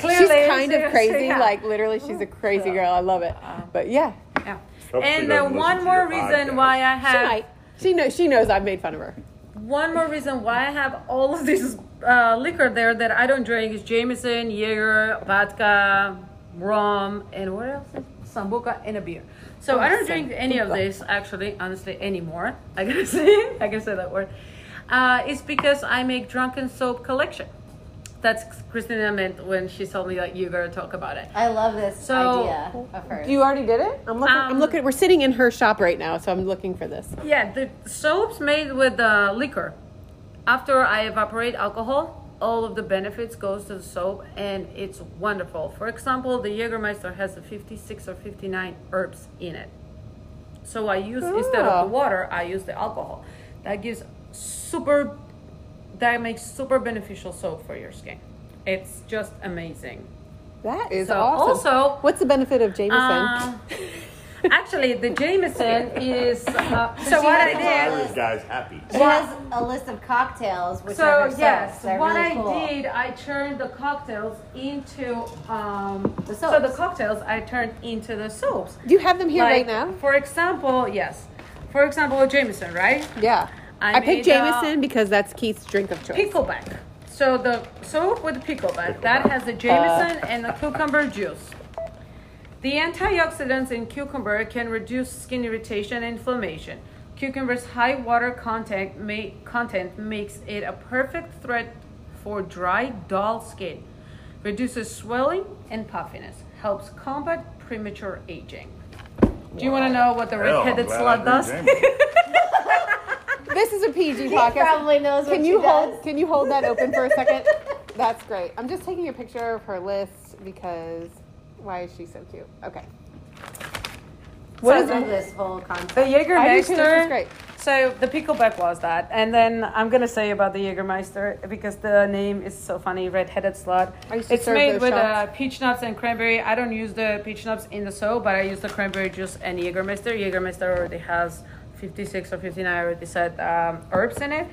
She's kind of crazy. <laughs> yeah. Like literally, she's a crazy girl. I love it. Um, but yeah, And doesn't uh, one more reason podcast. why I she have might. She knows. She knows I've made fun of her. One more reason why I have all of this uh, liquor there that I don't drink is Jameson, Jaeger, vodka, rum, and what else? Sambuca and a beer. So Oh, I don't drink any of this actually, honestly, anymore. <laughs> I gotta say, I can say that word. Uh, it's because I make drunken soap collection. That's Christina meant when she told me that you gotta talk about it. I love this So- idea of hers. You already did it. I'm looking. I'm Um, looking. We're sitting in her shop right now, so I'm looking for this. Yeah, the soaps made with uh, liquor. After I evaporate alcohol, all of the benefits goes to the soap, and it's wonderful. For example, the Jägermeister has a 56 or 59 herbs in it. So I use instead Ah. of the water, I use the alcohol. That gives super. That makes super beneficial soap for your skin. It's just amazing. That is So awesome. also, what's the benefit of Jameson? um, <laughs> actually, the Jameson is. Uh, <laughs> so she what has I a did. lot These guys happy. she has a list of cocktails, which So are yes. They're what really I cool. did, I turned the cocktails into um, The so the cocktails I turned into the soaps. Do you have them here right now? For example, yes. For example, Jameson, right? Yeah. I, I picked made, uh, Jameson because that's Keith's drink of choice. Pickleback. So the soap with pickleback that has the Jameson and the cucumber juice. The antioxidants in cucumber can reduce skin irritation and inflammation. Cucumber's high water content, ma- content makes it a perfect threat for dry, dull skin. Reduces swelling and puffiness. Helps combat premature aging. Do you want to know what the Hell, I'm red-headed glad slut does? <laughs> Jameson. This is a PG He podcast. probably knows what Can she you hold? does. Can you hold that open for a second? <laughs> That's great. I'm just taking a picture of her list because why is she so cute? Okay. What I is love it? this whole concept. The I too. Jägermeister. great. So the pickleback was that, and then I'm gonna say about the Jägermeister because the name is so funny, red-headed slut. I used to It's made with uh, peach schnapps and cranberry. I don't use the peach schnapps in the soap, but I use the cranberry juice and Jägermeister. Jägermeister already has 56 or 59, I already said, um, herbs in it,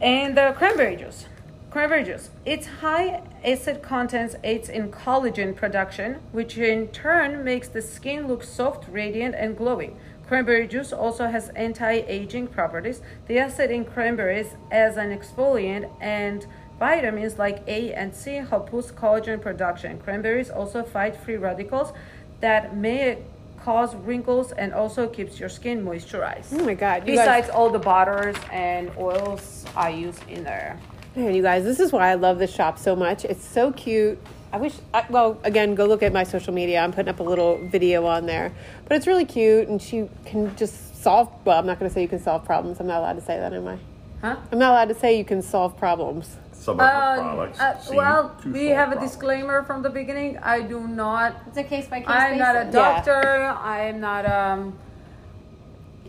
and the cranberry juice. Cranberry juice. Its high acid content aids in collagen production, which in turn makes the skin look soft, radiant, and glowing. Cranberry juice also has anti-aging properties. The acid in cranberries as an exfoliant and vitamins like A and C help boost collagen production. Cranberries also fight free radicals that may cause wrinkles and also keeps your skin moisturized. Oh my god! You guys, Besides all the butters and oils I use in there. man, you guys, this is why I love this shop so much. It's so cute. I wish. I, well, again, go look at my social media. I'm putting up a little video on there, but it's really cute, and she can just solve. Well, I'm not going to say you can solve problems. I'm not allowed to say that, am I? Huh? I'm not allowed to say you can solve problems. some of her Uh, products. uh, seem well, to we solve have a problems. disclaimer from the beginning. I do not. It's a case by case I'm not a basis. Yeah. doctor. I am not um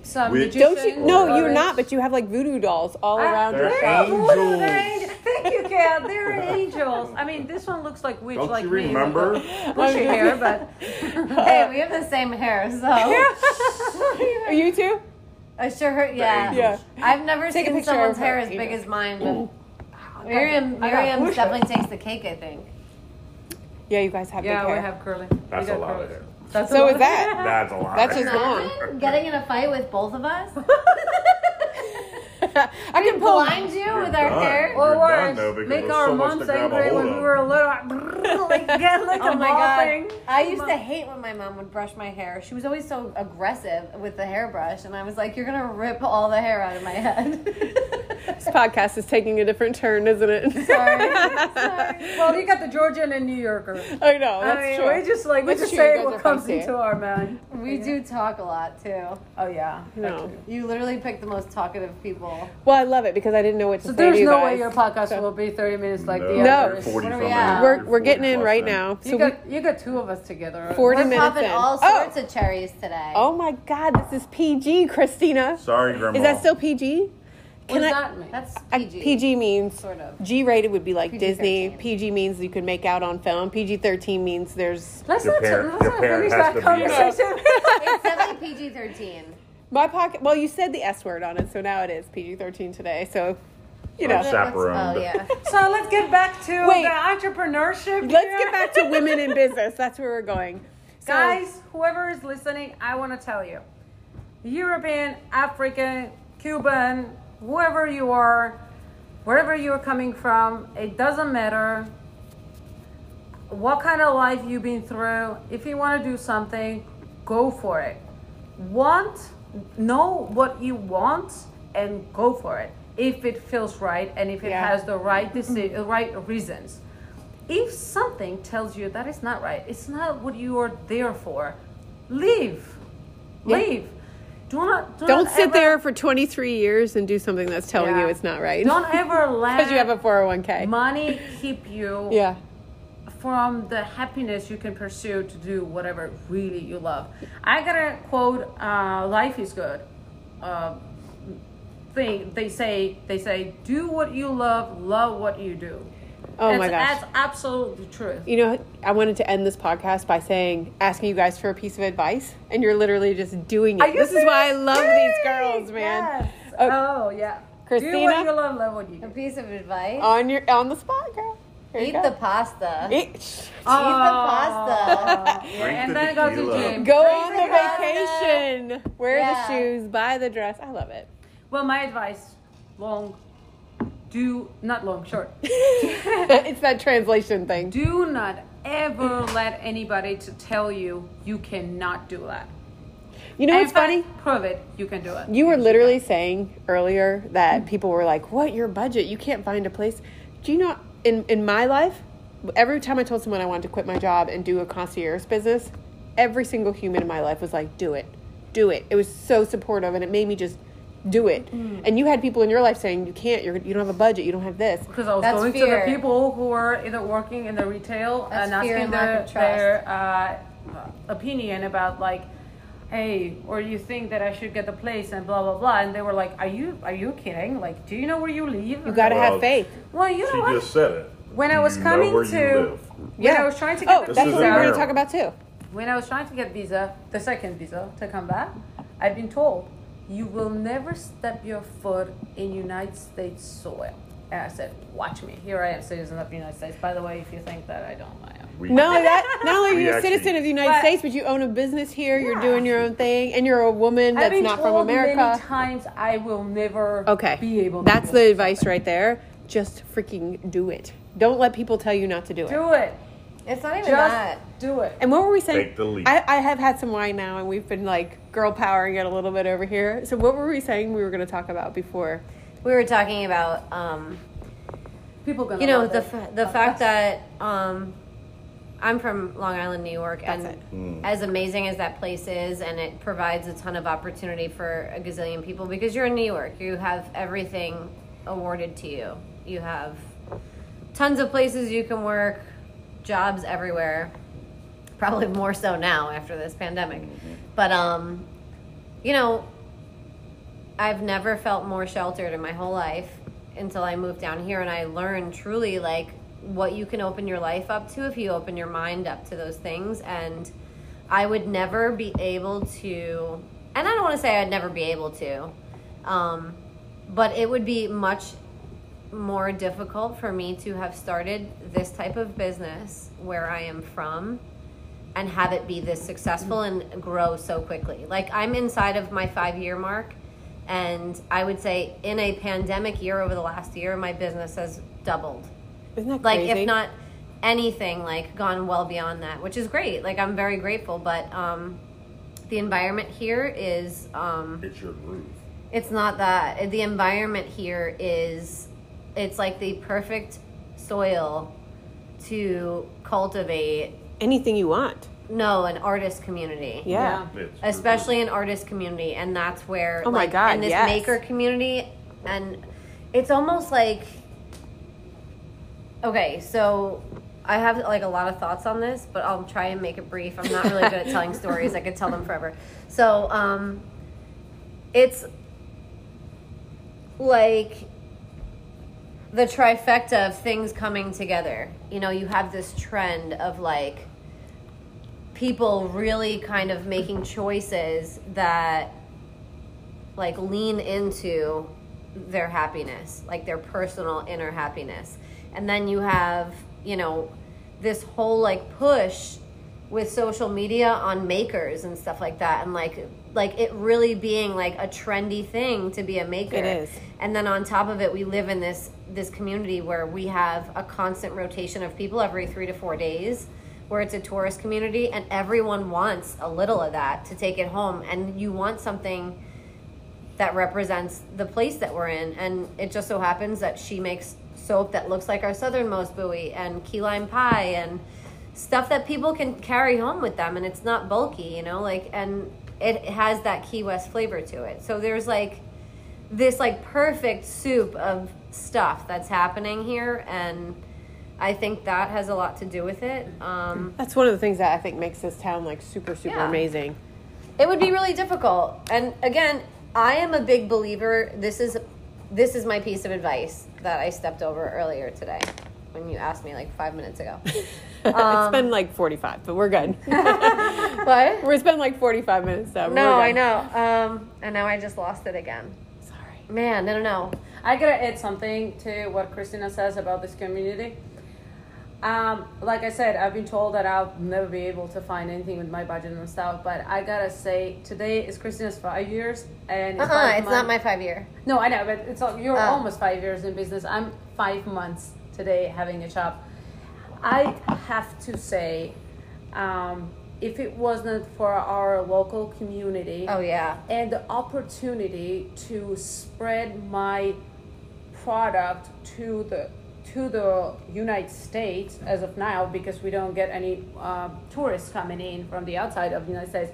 some We- magician. Don't you? No, or you're a- not. But you have like voodoo dolls all I- around They're your They're shop. angels. voodoo, they're angels. Thank you, Kat. They're <laughs> angels. I mean, this one looks like witch, Don't like you me, remember? the <laughs> bushy hair, but <laughs> Hey, we have the same hair, so. Are you too? I sure heard, yeah. Yeah. I've never Take seen someone's hair as big as mine, but oh, Miriam, Miriam definitely takes the cake, I think. Yeah, you guys have yeah, big we hair. have curly. That's a lot curly. of hair. That's a So lot is that. That's a lot. That's just hair. long. Getting in a fight with both of us. <laughs> I can pull. blind you You're with our done. hair. Or You're done, though, because make there's our so much moms to grab a angry hold when of. we were a little. <laughs> like <laughs> get like Oh a my god! mopping. I used to hate when my mom would brush my hair. She was always so aggressive with the hairbrush, and I was like, "You're gonna rip all the hair out of my head." <laughs> This podcast is taking a different turn, isn't it? Sorry. Sorry. Well, you got the Georgian and New Yorker. I know. That's I mean, true. we just like we That's just true, you say guys what comes feisty. into our mind. We do talk a lot too. Oh yeah. No. You literally pick the most talkative people. Well, I love it because I didn't know what to So say there's to you no guys. way your podcast So- will be 30 minutes like the No, No. others. you're 40 What are we at? We're, we're getting in right then. now. You So got you got two of us together. 40 We're minutes popping in. all Oh. sorts of cherries today. Oh my God, this is PG, Christina. Sorry, Grandma. Is that still PG? What does I? that mean? That's I- PG. PG means Sort of. G rated would be like PG-13. Disney. PG means you can make out on film. PG thirteen means there's let's Your not, parent- let's not parent finish has that to be out. conversation. It's definitely PG thirteen. My pocket. Well, you said the S word on it, so now it is PG thirteen today. So, you know, chaperone. Oh yeah. so let's get back to Wait. the entrepreneurship. let's here. get back to <laughs> women in business. That's where we're going. So, Guys, whoever is listening, I want to tell you European, African, Cuban, whoever you are, wherever you're coming from, it doesn't matter what kind of life you've been through. If you want to do something, go for it. Want, know what you want, and go for it. If it feels right and if it Yeah. has the right deci- right reasons. If something tells you that is not right, it's not what you are there for. Leave. Yeah. Leave. Do not do don't not sit ever- there for 23 years and do something that's telling you it's not right. Don't ever <laughs> let because you have a 401k. money keep you yeah. From the happiness you can pursue to do whatever really you love. I gotta quote uh, "Life is good." Uh, thing they say they say do what you love, love what you do. Oh that's, my gosh. that's absolutely true. You know, I wanted to end this podcast by saying, asking you guys for a piece of advice, and you're literally just doing it. Are you This is why I serious? love these girls, man. Yes. Oh. Oh, yeah. Do Christina? what you love, love what you A piece of advice: On your on the spot, girl. Here eat go. the pasta. Eat- Eat Oh. the pasta. Yeah, <laughs> and the then go to tequila. gym. Go Drink on the the pasta. vacation. Wear Yeah. the shoes. Buy the dress. I love it. Well, my advice: long, do not long, short. <laughs> <laughs> it's that translation thing. Do not ever let anybody to tell you you cannot do that. You know And what's funny? Prove it. You can do it. You were literally saying earlier that people were like, "What your budget? You can't find a place." Do you know in in my life, every time I told someone I wanted to quit my job and do a concierge business, every single human in my life was like, "Do it, do it." It was so supportive, and it made me just do it. Mm. And you had people in your life saying, "You can't. You're, you don't have a budget. You don't have this." Because I was That's going fear. to the people who are either working in the retail That's and asking and their, their uh, opinion about like, hey, or you think that I should get the place and blah blah blah, and they were like, are you are you kidding? Like, do you know where you live? You got to Well, have faith. Well, you know She what? just said it. When I was You know coming where you to- live. When I was trying to get oh, the that's This what is we were going to talk about too. when I was trying to get visa, the second visa to come back, I've been told you will never step your foot in United States soil. And I said, watch me. Here I am, citizen of the United States. By the way, if you think that I don't, I am. We, Not only <laughs> that, not only are you a actually- citizen of the United But- States, but you own a business here. You're doing your own thing, and you're a woman I've that's been not from told America. many times I will never Okay. be able to That's the it. advice right there. Just freaking do it. Don't let people tell you not to do it. Do it. It's not even Just that. do it. And what were we saying? Take the leap. I, I have had some wine now, and we've been like girl powering it a little bit over here. So what were we saying we were going to talk about before? We were talking about, um, People gonna you know, the f- the fact that um, I'm from Long Island, New York, and That's it. as amazing as that place is, and it provides a ton of opportunity for a gazillion people because you're in New York, you have everything awarded to you. You have tons of places you can work, jobs everywhere. Probably more so now after this pandemic. But um you know, I've never felt more sheltered in my whole life until I moved down here and I learned truly like what you can open your life up to if you open your mind up to those things and I would never be able to and I don't want to say I'd never be able to. Um but it would be much more difficult for me to have started this type of business where I am from and have it be this successful and grow so quickly. Like I'm inside of my 5 year mark and I would say in a pandemic year over the last year my business has doubled. Isn't that Like crazy? if not anything like gone well beyond that, which is great. Like I'm very grateful, but um the environment here is um It's your groove. it's not that. The environment here is it's like the perfect soil to cultivate anything you want. no, an artist community. Yeah. It's Especially an artist community and that's where Oh my like, God, and this yes. maker community and it's almost like Okay, so I have like a lot of thoughts on this, but I'll try and make it brief. I'm not really good at telling stories. I could tell them forever. So, um it's like the trifecta of things coming together. You know, you have this trend of like people really kind of making choices that like lean into their happiness, like their personal inner happiness. And then you have, you know, this whole like push with social media on makers and stuff like that and like like it really being like a trendy thing to be a maker. It is. And then on top of it we live in this this community where we have a constant rotation of people every 3 to 4 days where it's a tourist community and everyone wants a little of that to take it home and you want something that represents the place that we're in. And it just so happens that she makes soap that looks like our southernmost buoy and key lime pie and stuff that people can carry home with them and it's not bulky, you know, like and it has that Key West flavor to it. So there's like this like perfect soup of stuff that's happening here and I think that has a lot to do with it. Um, That's one of the things that I think makes this town like super, super Yeah. amazing. it would be really difficult and again i am a big believer this is this is my piece of advice that i stepped over earlier today when you asked me like five minutes ago <laughs> it's been like 45, but we're good. <laughs> what <laughs> we're spending like 45 minutes though. no i know um, and now i just lost it again Sorry. man no no no I gotta add something to what Christina says about this community. Um, like I said, I've been told that I'll never be able to find anything with my budget and stuff, but I gotta say, today is Christina's five years, and uh-uh, five it's not my five year No, I know, but it's al- you're Oh. almost five years in business. I'm five months today having a shop. I have to say, um, if it wasn't for our local community oh yeah and the opportunity to spread my product to the to the United States as of now because we don't get any uh, tourists coming in from the outside of the United States.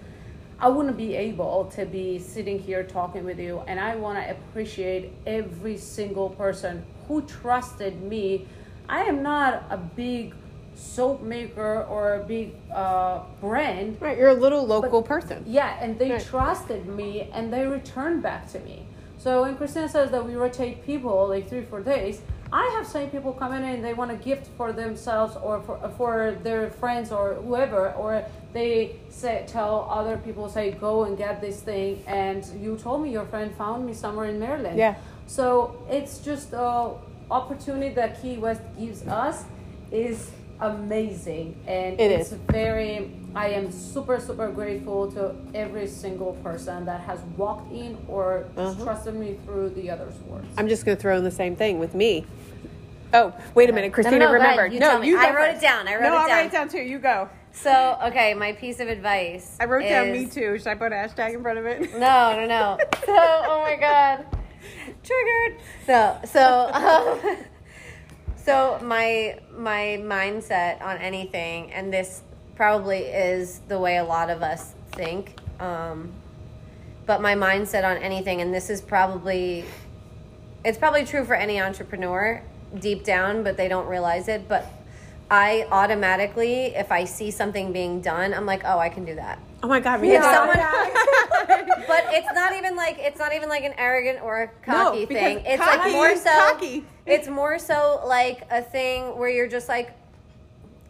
I wouldn't be able to be sitting here talking with you, and I want to appreciate every single person who trusted me. I am not a big soap maker or a big uh, brand, Right, you're a little local person. yeah, and they Right. trusted me and they returned back to me. So when Christina says that we rotate people like three, four days, I have seen people come in and they want a gift for themselves or for, uh, for their friends or whoever, or they say tell other people say go and get this thing, and you told me your friend found me somewhere in Maryland. Yeah. So it's just a opportunity that Key West gives us is amazing, and It it's is. very. I am super super grateful to every single person that has walked in or Uh-huh. trusted me through the other stores. I'm just going to throw in the same thing with me. Oh, wait a minute, Christina. no, go ahead. remembered. You no, tell me. you I wrote it down. I wrote no, it I'll down. write it down too. You go. so okay my piece of advice I wrote down me too. Should I put a hashtag in front of it? No, no, no. <laughs> So, oh my god, triggered. No, so, um, <laughs> so my my mindset on anything, and this probably is the way a lot of us think. Um, but my mindset on anything, and this is probably, it's probably true for any entrepreneur, deep down, but they don't realize it. But I automatically, if I see something being done, I'm like, oh, I can do that. Oh my god, If too. someone, <laughs> <laughs> but it's not even like it's not even like an arrogant or a cocky because thing. It's cocky like more so. cocky. It's more so like a thing where you're just like,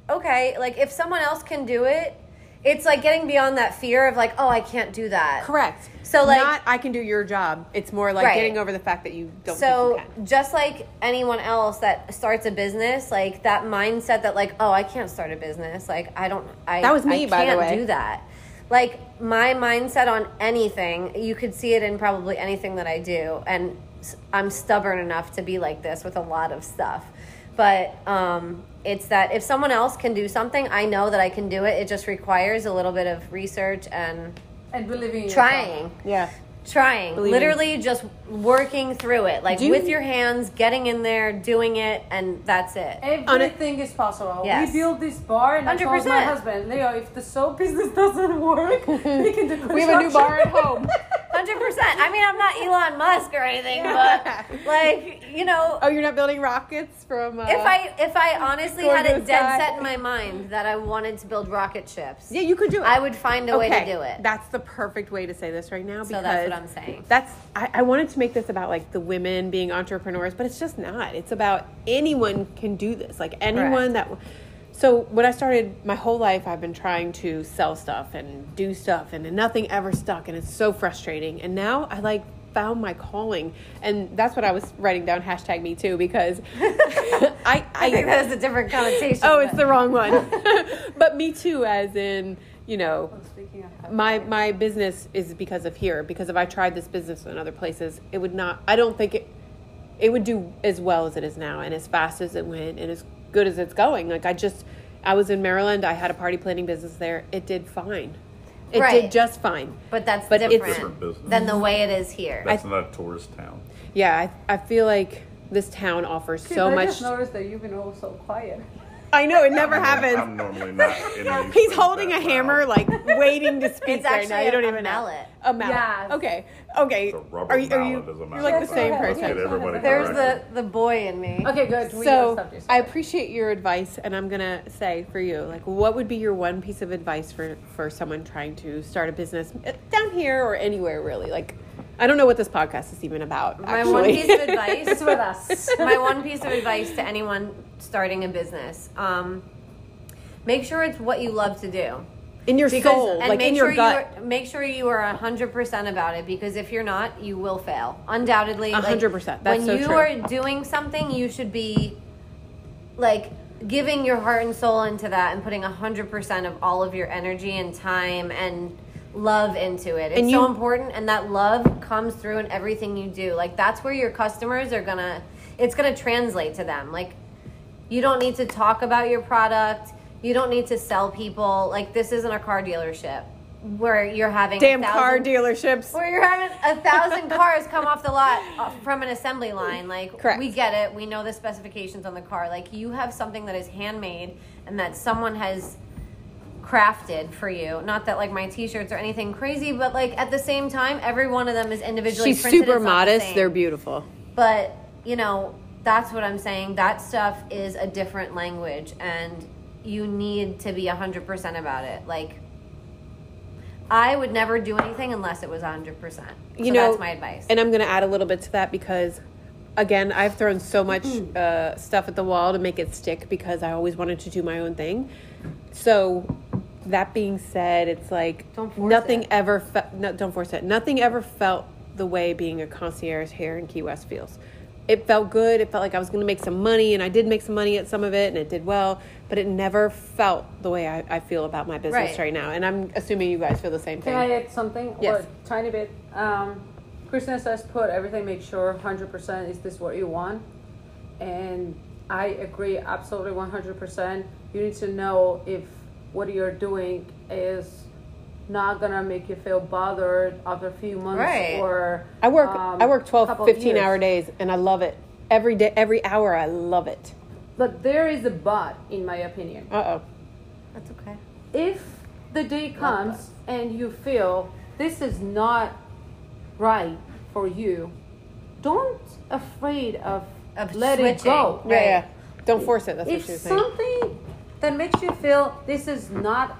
okay, like if someone else can do it, it's like getting beyond that fear of like, oh, I can't do that. Correct. So, like- not I can do your job. It's more like Right. getting over the fact that you don't. So you can. just like anyone else that starts a business, like that mindset that like, oh, I can't start a business. Like I don't. I That was me, I by the can't way. do that. Like my mindset on anything, you could see it in probably anything that I do, and I'm stubborn enough to be like this with a lot of stuff. But um, it's that if someone else can do something, I know that I can do it. It just requires a little bit of research and And believing in yourself. trying yeah. Trying Believing. literally just working through it like Do you- with your hands getting in there doing it and that's it Everything is possible. Yes. We built this bar, and I told my 100%. husband, Leo, if the soap business <laughs> doesn't work, we can do <laughs> We have a new bar at home. <laughs> 100% i mean i'm not elon musk or anything but like you know oh, you're not building rockets from. Uh, if i if i honestly Going had to it the dead sky. set in my mind that i wanted to build rocket ships Yeah, you could do it. i would find a way to do it That's the perfect way to say this right now. So Because that's what I'm saying. That's I, I wanted to make this about like the women being entrepreneurs, but it's just not. It's about anyone can do this. Like anyone that. So when I started my whole life, I've been trying to sell stuff and do stuff, and nothing ever stuck, and it's so frustrating. And now I like found my calling, and that's what I was writing down. Hashtag me too because <laughs> I i think that is a different connotation Oh, it's the wrong one. <laughs> <laughs> but me too, as in, you know, Speaking of my my business is because of here. Because if I tried this business in other places, it would not. I don't think it it would do as well as it is now, and as fast as it went, and as good as it's going. Like I just, I was in Maryland. I had a party planning business there. It did fine. It Right. did just fine. but that's But it's- different Different business. than the way it is here That's not a tourist town. Yeah, I, I feel like this town offers so I much. I just noticed that you've been all so quiet. I know it never I'm happens. normally not in He's holding that a hammer, like waiting to speak It's right now. actually You don't a even know. mallet. A mallet. Yes. Okay. Okay. It's a rubber are you? Are you? mallet as a You're like the same Okay, person. Get everybody there's the corrected. the boy in me Okay, good. We So stopped you. I appreciate your advice, and I'm gonna say for you, like, what would be your one piece of advice for for someone trying to start a business eh, down here or anywhere really? Like, I don't know what this podcast is even about. my actually. one piece of advice <laughs> It's with us. my one piece of advice to anyone starting a business um, make sure it's what you love to do in your because soul, and like make in your sure gut. you are, make sure you are 100% about it because if you're not you will fail undoubtedly like, 100%. When so you true. are doing something you should be like giving your heart and soul into that and putting 100% of all of your energy and time and love into it it's And so important and that love comes through in everything you do like that's where your customers are gonna it's gonna translate to them like you don't need to talk about your product. You don't need to sell people. Like this isn't a car dealership where you're having Damn car dealerships. where you're having a thousand <laughs> cars come off the lot uh, from an assembly line. Like Correct. we get it. We know the specifications on the car. Like you have something that is handmade and that someone has crafted for you. Not that like my t-shirts or anything crazy, but like at the same time, every one of them is individually She's printed. super not the modest. They're beautiful. but you know that's what i'm saying that stuff is a different language and you need to be 100% about it like i would never do anything unless it was 100% so you know that's my advice and i'm going to add a little bit to that because again i've thrown so much Mm-hmm. uh, stuff at the wall to make it stick because i always wanted to do my own thing so that being said it's like Don't force nothing it. ever fe- no, don't force it nothing ever felt the way being a concierge here in key west feels it felt good it felt like i was going to make some money and i did make some money at some of it and it did well but it never felt the way i, I feel about my business Right. right now and i'm assuming you guys feel the same thing Can I add something? Yes. Or tiny bit. Um, Christina says, put everything, make sure 100% is this what you want. And I agree absolutely 100%. You need to know if what you're doing is not gonna make you feel bothered after a few months Right. or I work um, I work 12 15 years. hour days and I love it. Every day every hour I love it. But there is a but, in my opinion. Uh-oh. that's okay if the day comes and you feel this is not right for you don't afraid of Of let it go. Yeah, Right. yeah. Don't force it. That's what If she was saying. something that makes you feel this is not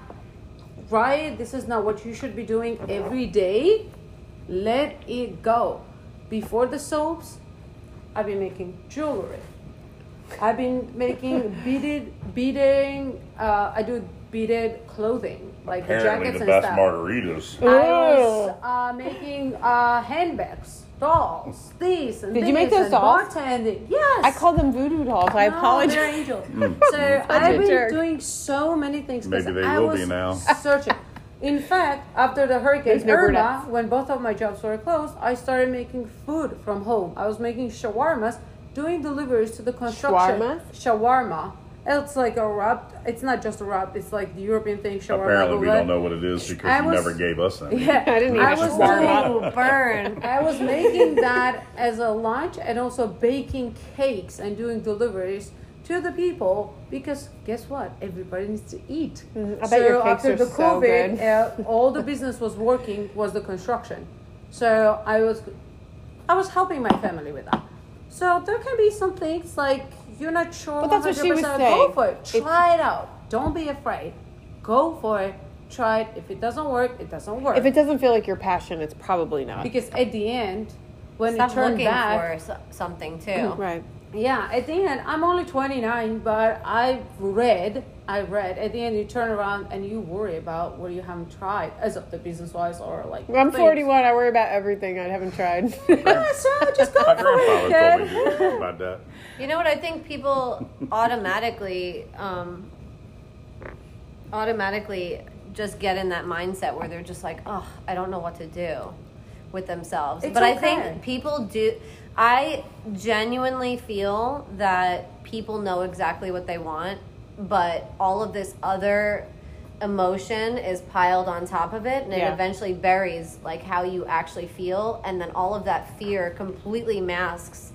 right, this is not what you should be doing every day, let it go. Before the soaps, I've been making jewelry. I've been making <laughs> beaded, beading. Uh, I do beaded clothing, like the Apparently, jackets the and best stuff. margaritas. I was uh, making uh, handbags, dolls, these and Did you make those and dolls? bartending. Yes. I call them voodoo dolls. I No, apologize. they're angels. <laughs> Mm. so I've a been jerk. doing so many things. 'cause Maybe they I will was be now. Searching. In fact, after the hurricane There's no Irma, brunettes. when both of my jobs were closed, I started making food from home. I was making shawarmas, doing deliveries to the construction. Shawarmas? Shawarma. It's like a wrap. It's not just a wrap. It's like the European thing. Shawarma. Apparently, we but- don't know what it is because I you was- never gave us any. Yeah, <laughs> I didn't eat I a was shawarma. doing burn. I was making that as a lunch and also baking cakes and doing deliveries to the people because guess what? Everybody needs to eat. Mm-hmm. <laughs> I bet your cakes after are the so COVID, good. uh, all the business was working was the construction. So I was, I was helping my family with that. So there can be some things like you're not sure. But that's what she was 100%, saying. Go for it. If- Try it out. Don't be afraid. Go for it. Try it. If it doesn't work, it doesn't work. If it doesn't feel like your passion, it's probably not. because at the end, when Stop you turn looking back, for something too. Right. Yeah, at the end, I'm only 29, but i've read, I read, at the end, you turn around and you worry about what you haven't tried as of the business wise or like. I'm things. 41. I worry about everything I haven't tried. <laughs> Yeah, so just go My for grandfather it, told me about that. You know what? I think people automatically, um, automatically just get in that mindset where they're just like, oh, I don't know what to do with themselves. It's but I think people do. I genuinely feel that people know exactly what they want, but all of this other emotion is piled on top of it and it eventually buries like how you actually feel and then all of that fear completely masks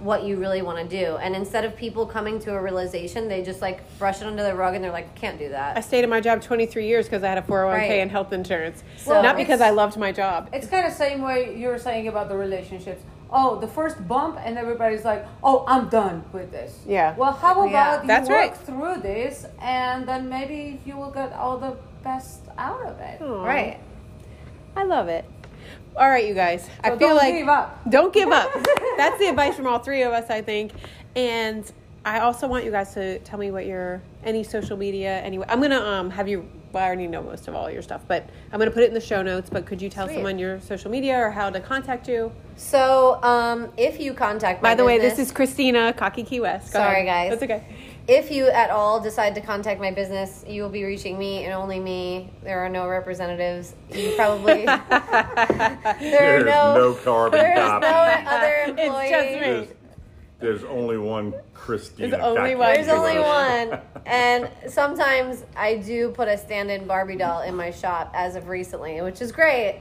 what you really want to do. And instead of people coming to a realization, they just like brush it under the rug and they're like, can't do that. I stayed in my job 23 years because I had a 401k Right. and health insurance. So- Not because I loved my job. It's kind of the same way you were saying about the relationships. Oh, the first bump, and everybody's like, "Oh, I'm done with this." Yeah. Well, how about Yeah. you That's work right. through this, and then maybe you will get all the best out of it. Aw. Right. I love it. All right, you guys. I So feel don't like give up. don't give up. <laughs> That's the advice from all three of us, I think. And I also want you guys to tell me what your any social media anyway. I'm gonna um have you. Well, I already know most of all your stuff, but I'm gonna put it in the show notes. But could you tell Sweet. someone your social media or how to contact you? So, um, if you contact my By the way, this is Christina Cocky Key West. Go Sorry, ahead. guys. That's okay. If you at all decide to contact my business, you will be reaching me and only me. There are no representatives. You probably <laughs> <laughs> there are There's no, no carbon <laughs> there's no other It's employee. just me. There's, only one Christina. There's only one. There's only one. And sometimes I do put a stand-in Barbie doll in my shop as of recently, which is great.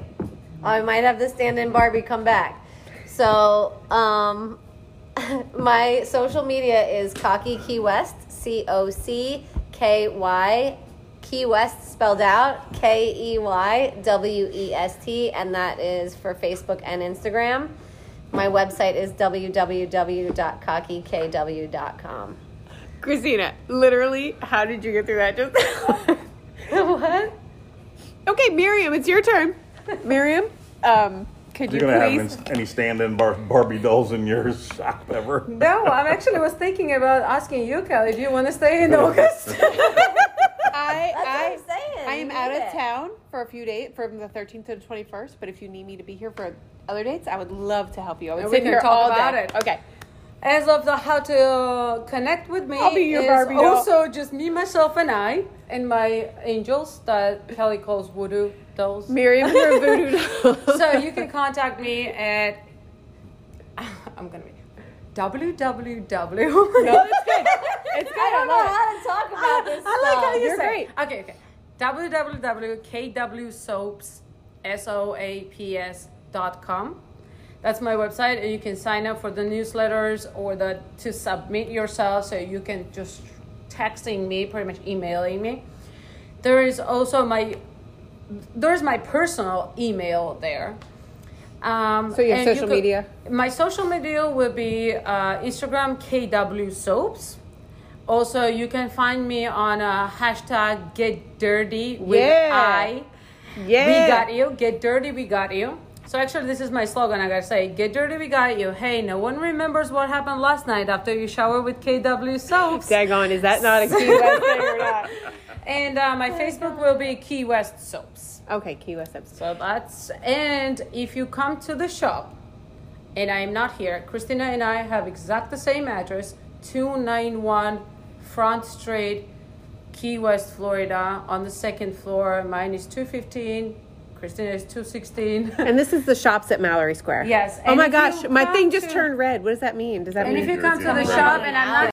I might have the stand-in Barbie come back. So, um, <laughs> my social media is Cocky Key West, C O C K Y Key West spelled out K E Y W E S T, and that is for Facebook and Instagram. My website is www.cockykw.com. Christina, literally, how did you get through that just <laughs> what? Okay, Miriam, it's your turn. Miriam, um, could you You're gonna please? have any stand-in bar- Barbie dolls in your <laughs> shop ever? No, I actually was thinking about asking you, Kelly. Do you want to stay in August? I, <laughs> That's I, what I'm saying. I am out of it. town for a few days, from the 13th to the 21st. But if you need me to be here for other dates, I would love to help you. I would And sit here all about day. it. Okay. As of the how to connect with me I'll be your is Barbie doll. also just me, myself, and I, and my angels that Kelly calls voodoo dolls. Miriam, her voodoo <laughs> doll. so you can contact me at <laughs> I'm gonna be www. no, it's good. It's good. I don't know how to talk about this I like how you You're say. great. Okay, okay. www.kwsoaps s o a p s dot com. That's my website, and you can sign up for the newsletters or the to submit yourself. So you can just texting me, pretty much emailing me. There is also my there's my personal email there. Um, So your social could- media? My social media will be uh, Instagram KW Soaps. Also, you can find me on uh, hashtag Get Dirty with Yeah. I. Yeah. We got you. Get dirty, we got you. So actually, this is my slogan. I gotta say, get dirty, we got you. Hey, no one remembers what happened last night after you shower with KW soaps. Daggone, is that not a Key West thing or not? <laughs> And uh, my Facebook will be Key West Soaps. Okay, Key West Soaps. So that's and if you come to the shop, and I am not here, Christina and I have exact the same address, two nine one Front Street, Key West, Florida. On the second floor, mine is two fifteen. Christina is two sixteen. And this is the shops at Mallory Square. Yes, Oh my gosh, my thing just to- turned red. What does that mean? Does that And mean if you come to the shop, and I'm not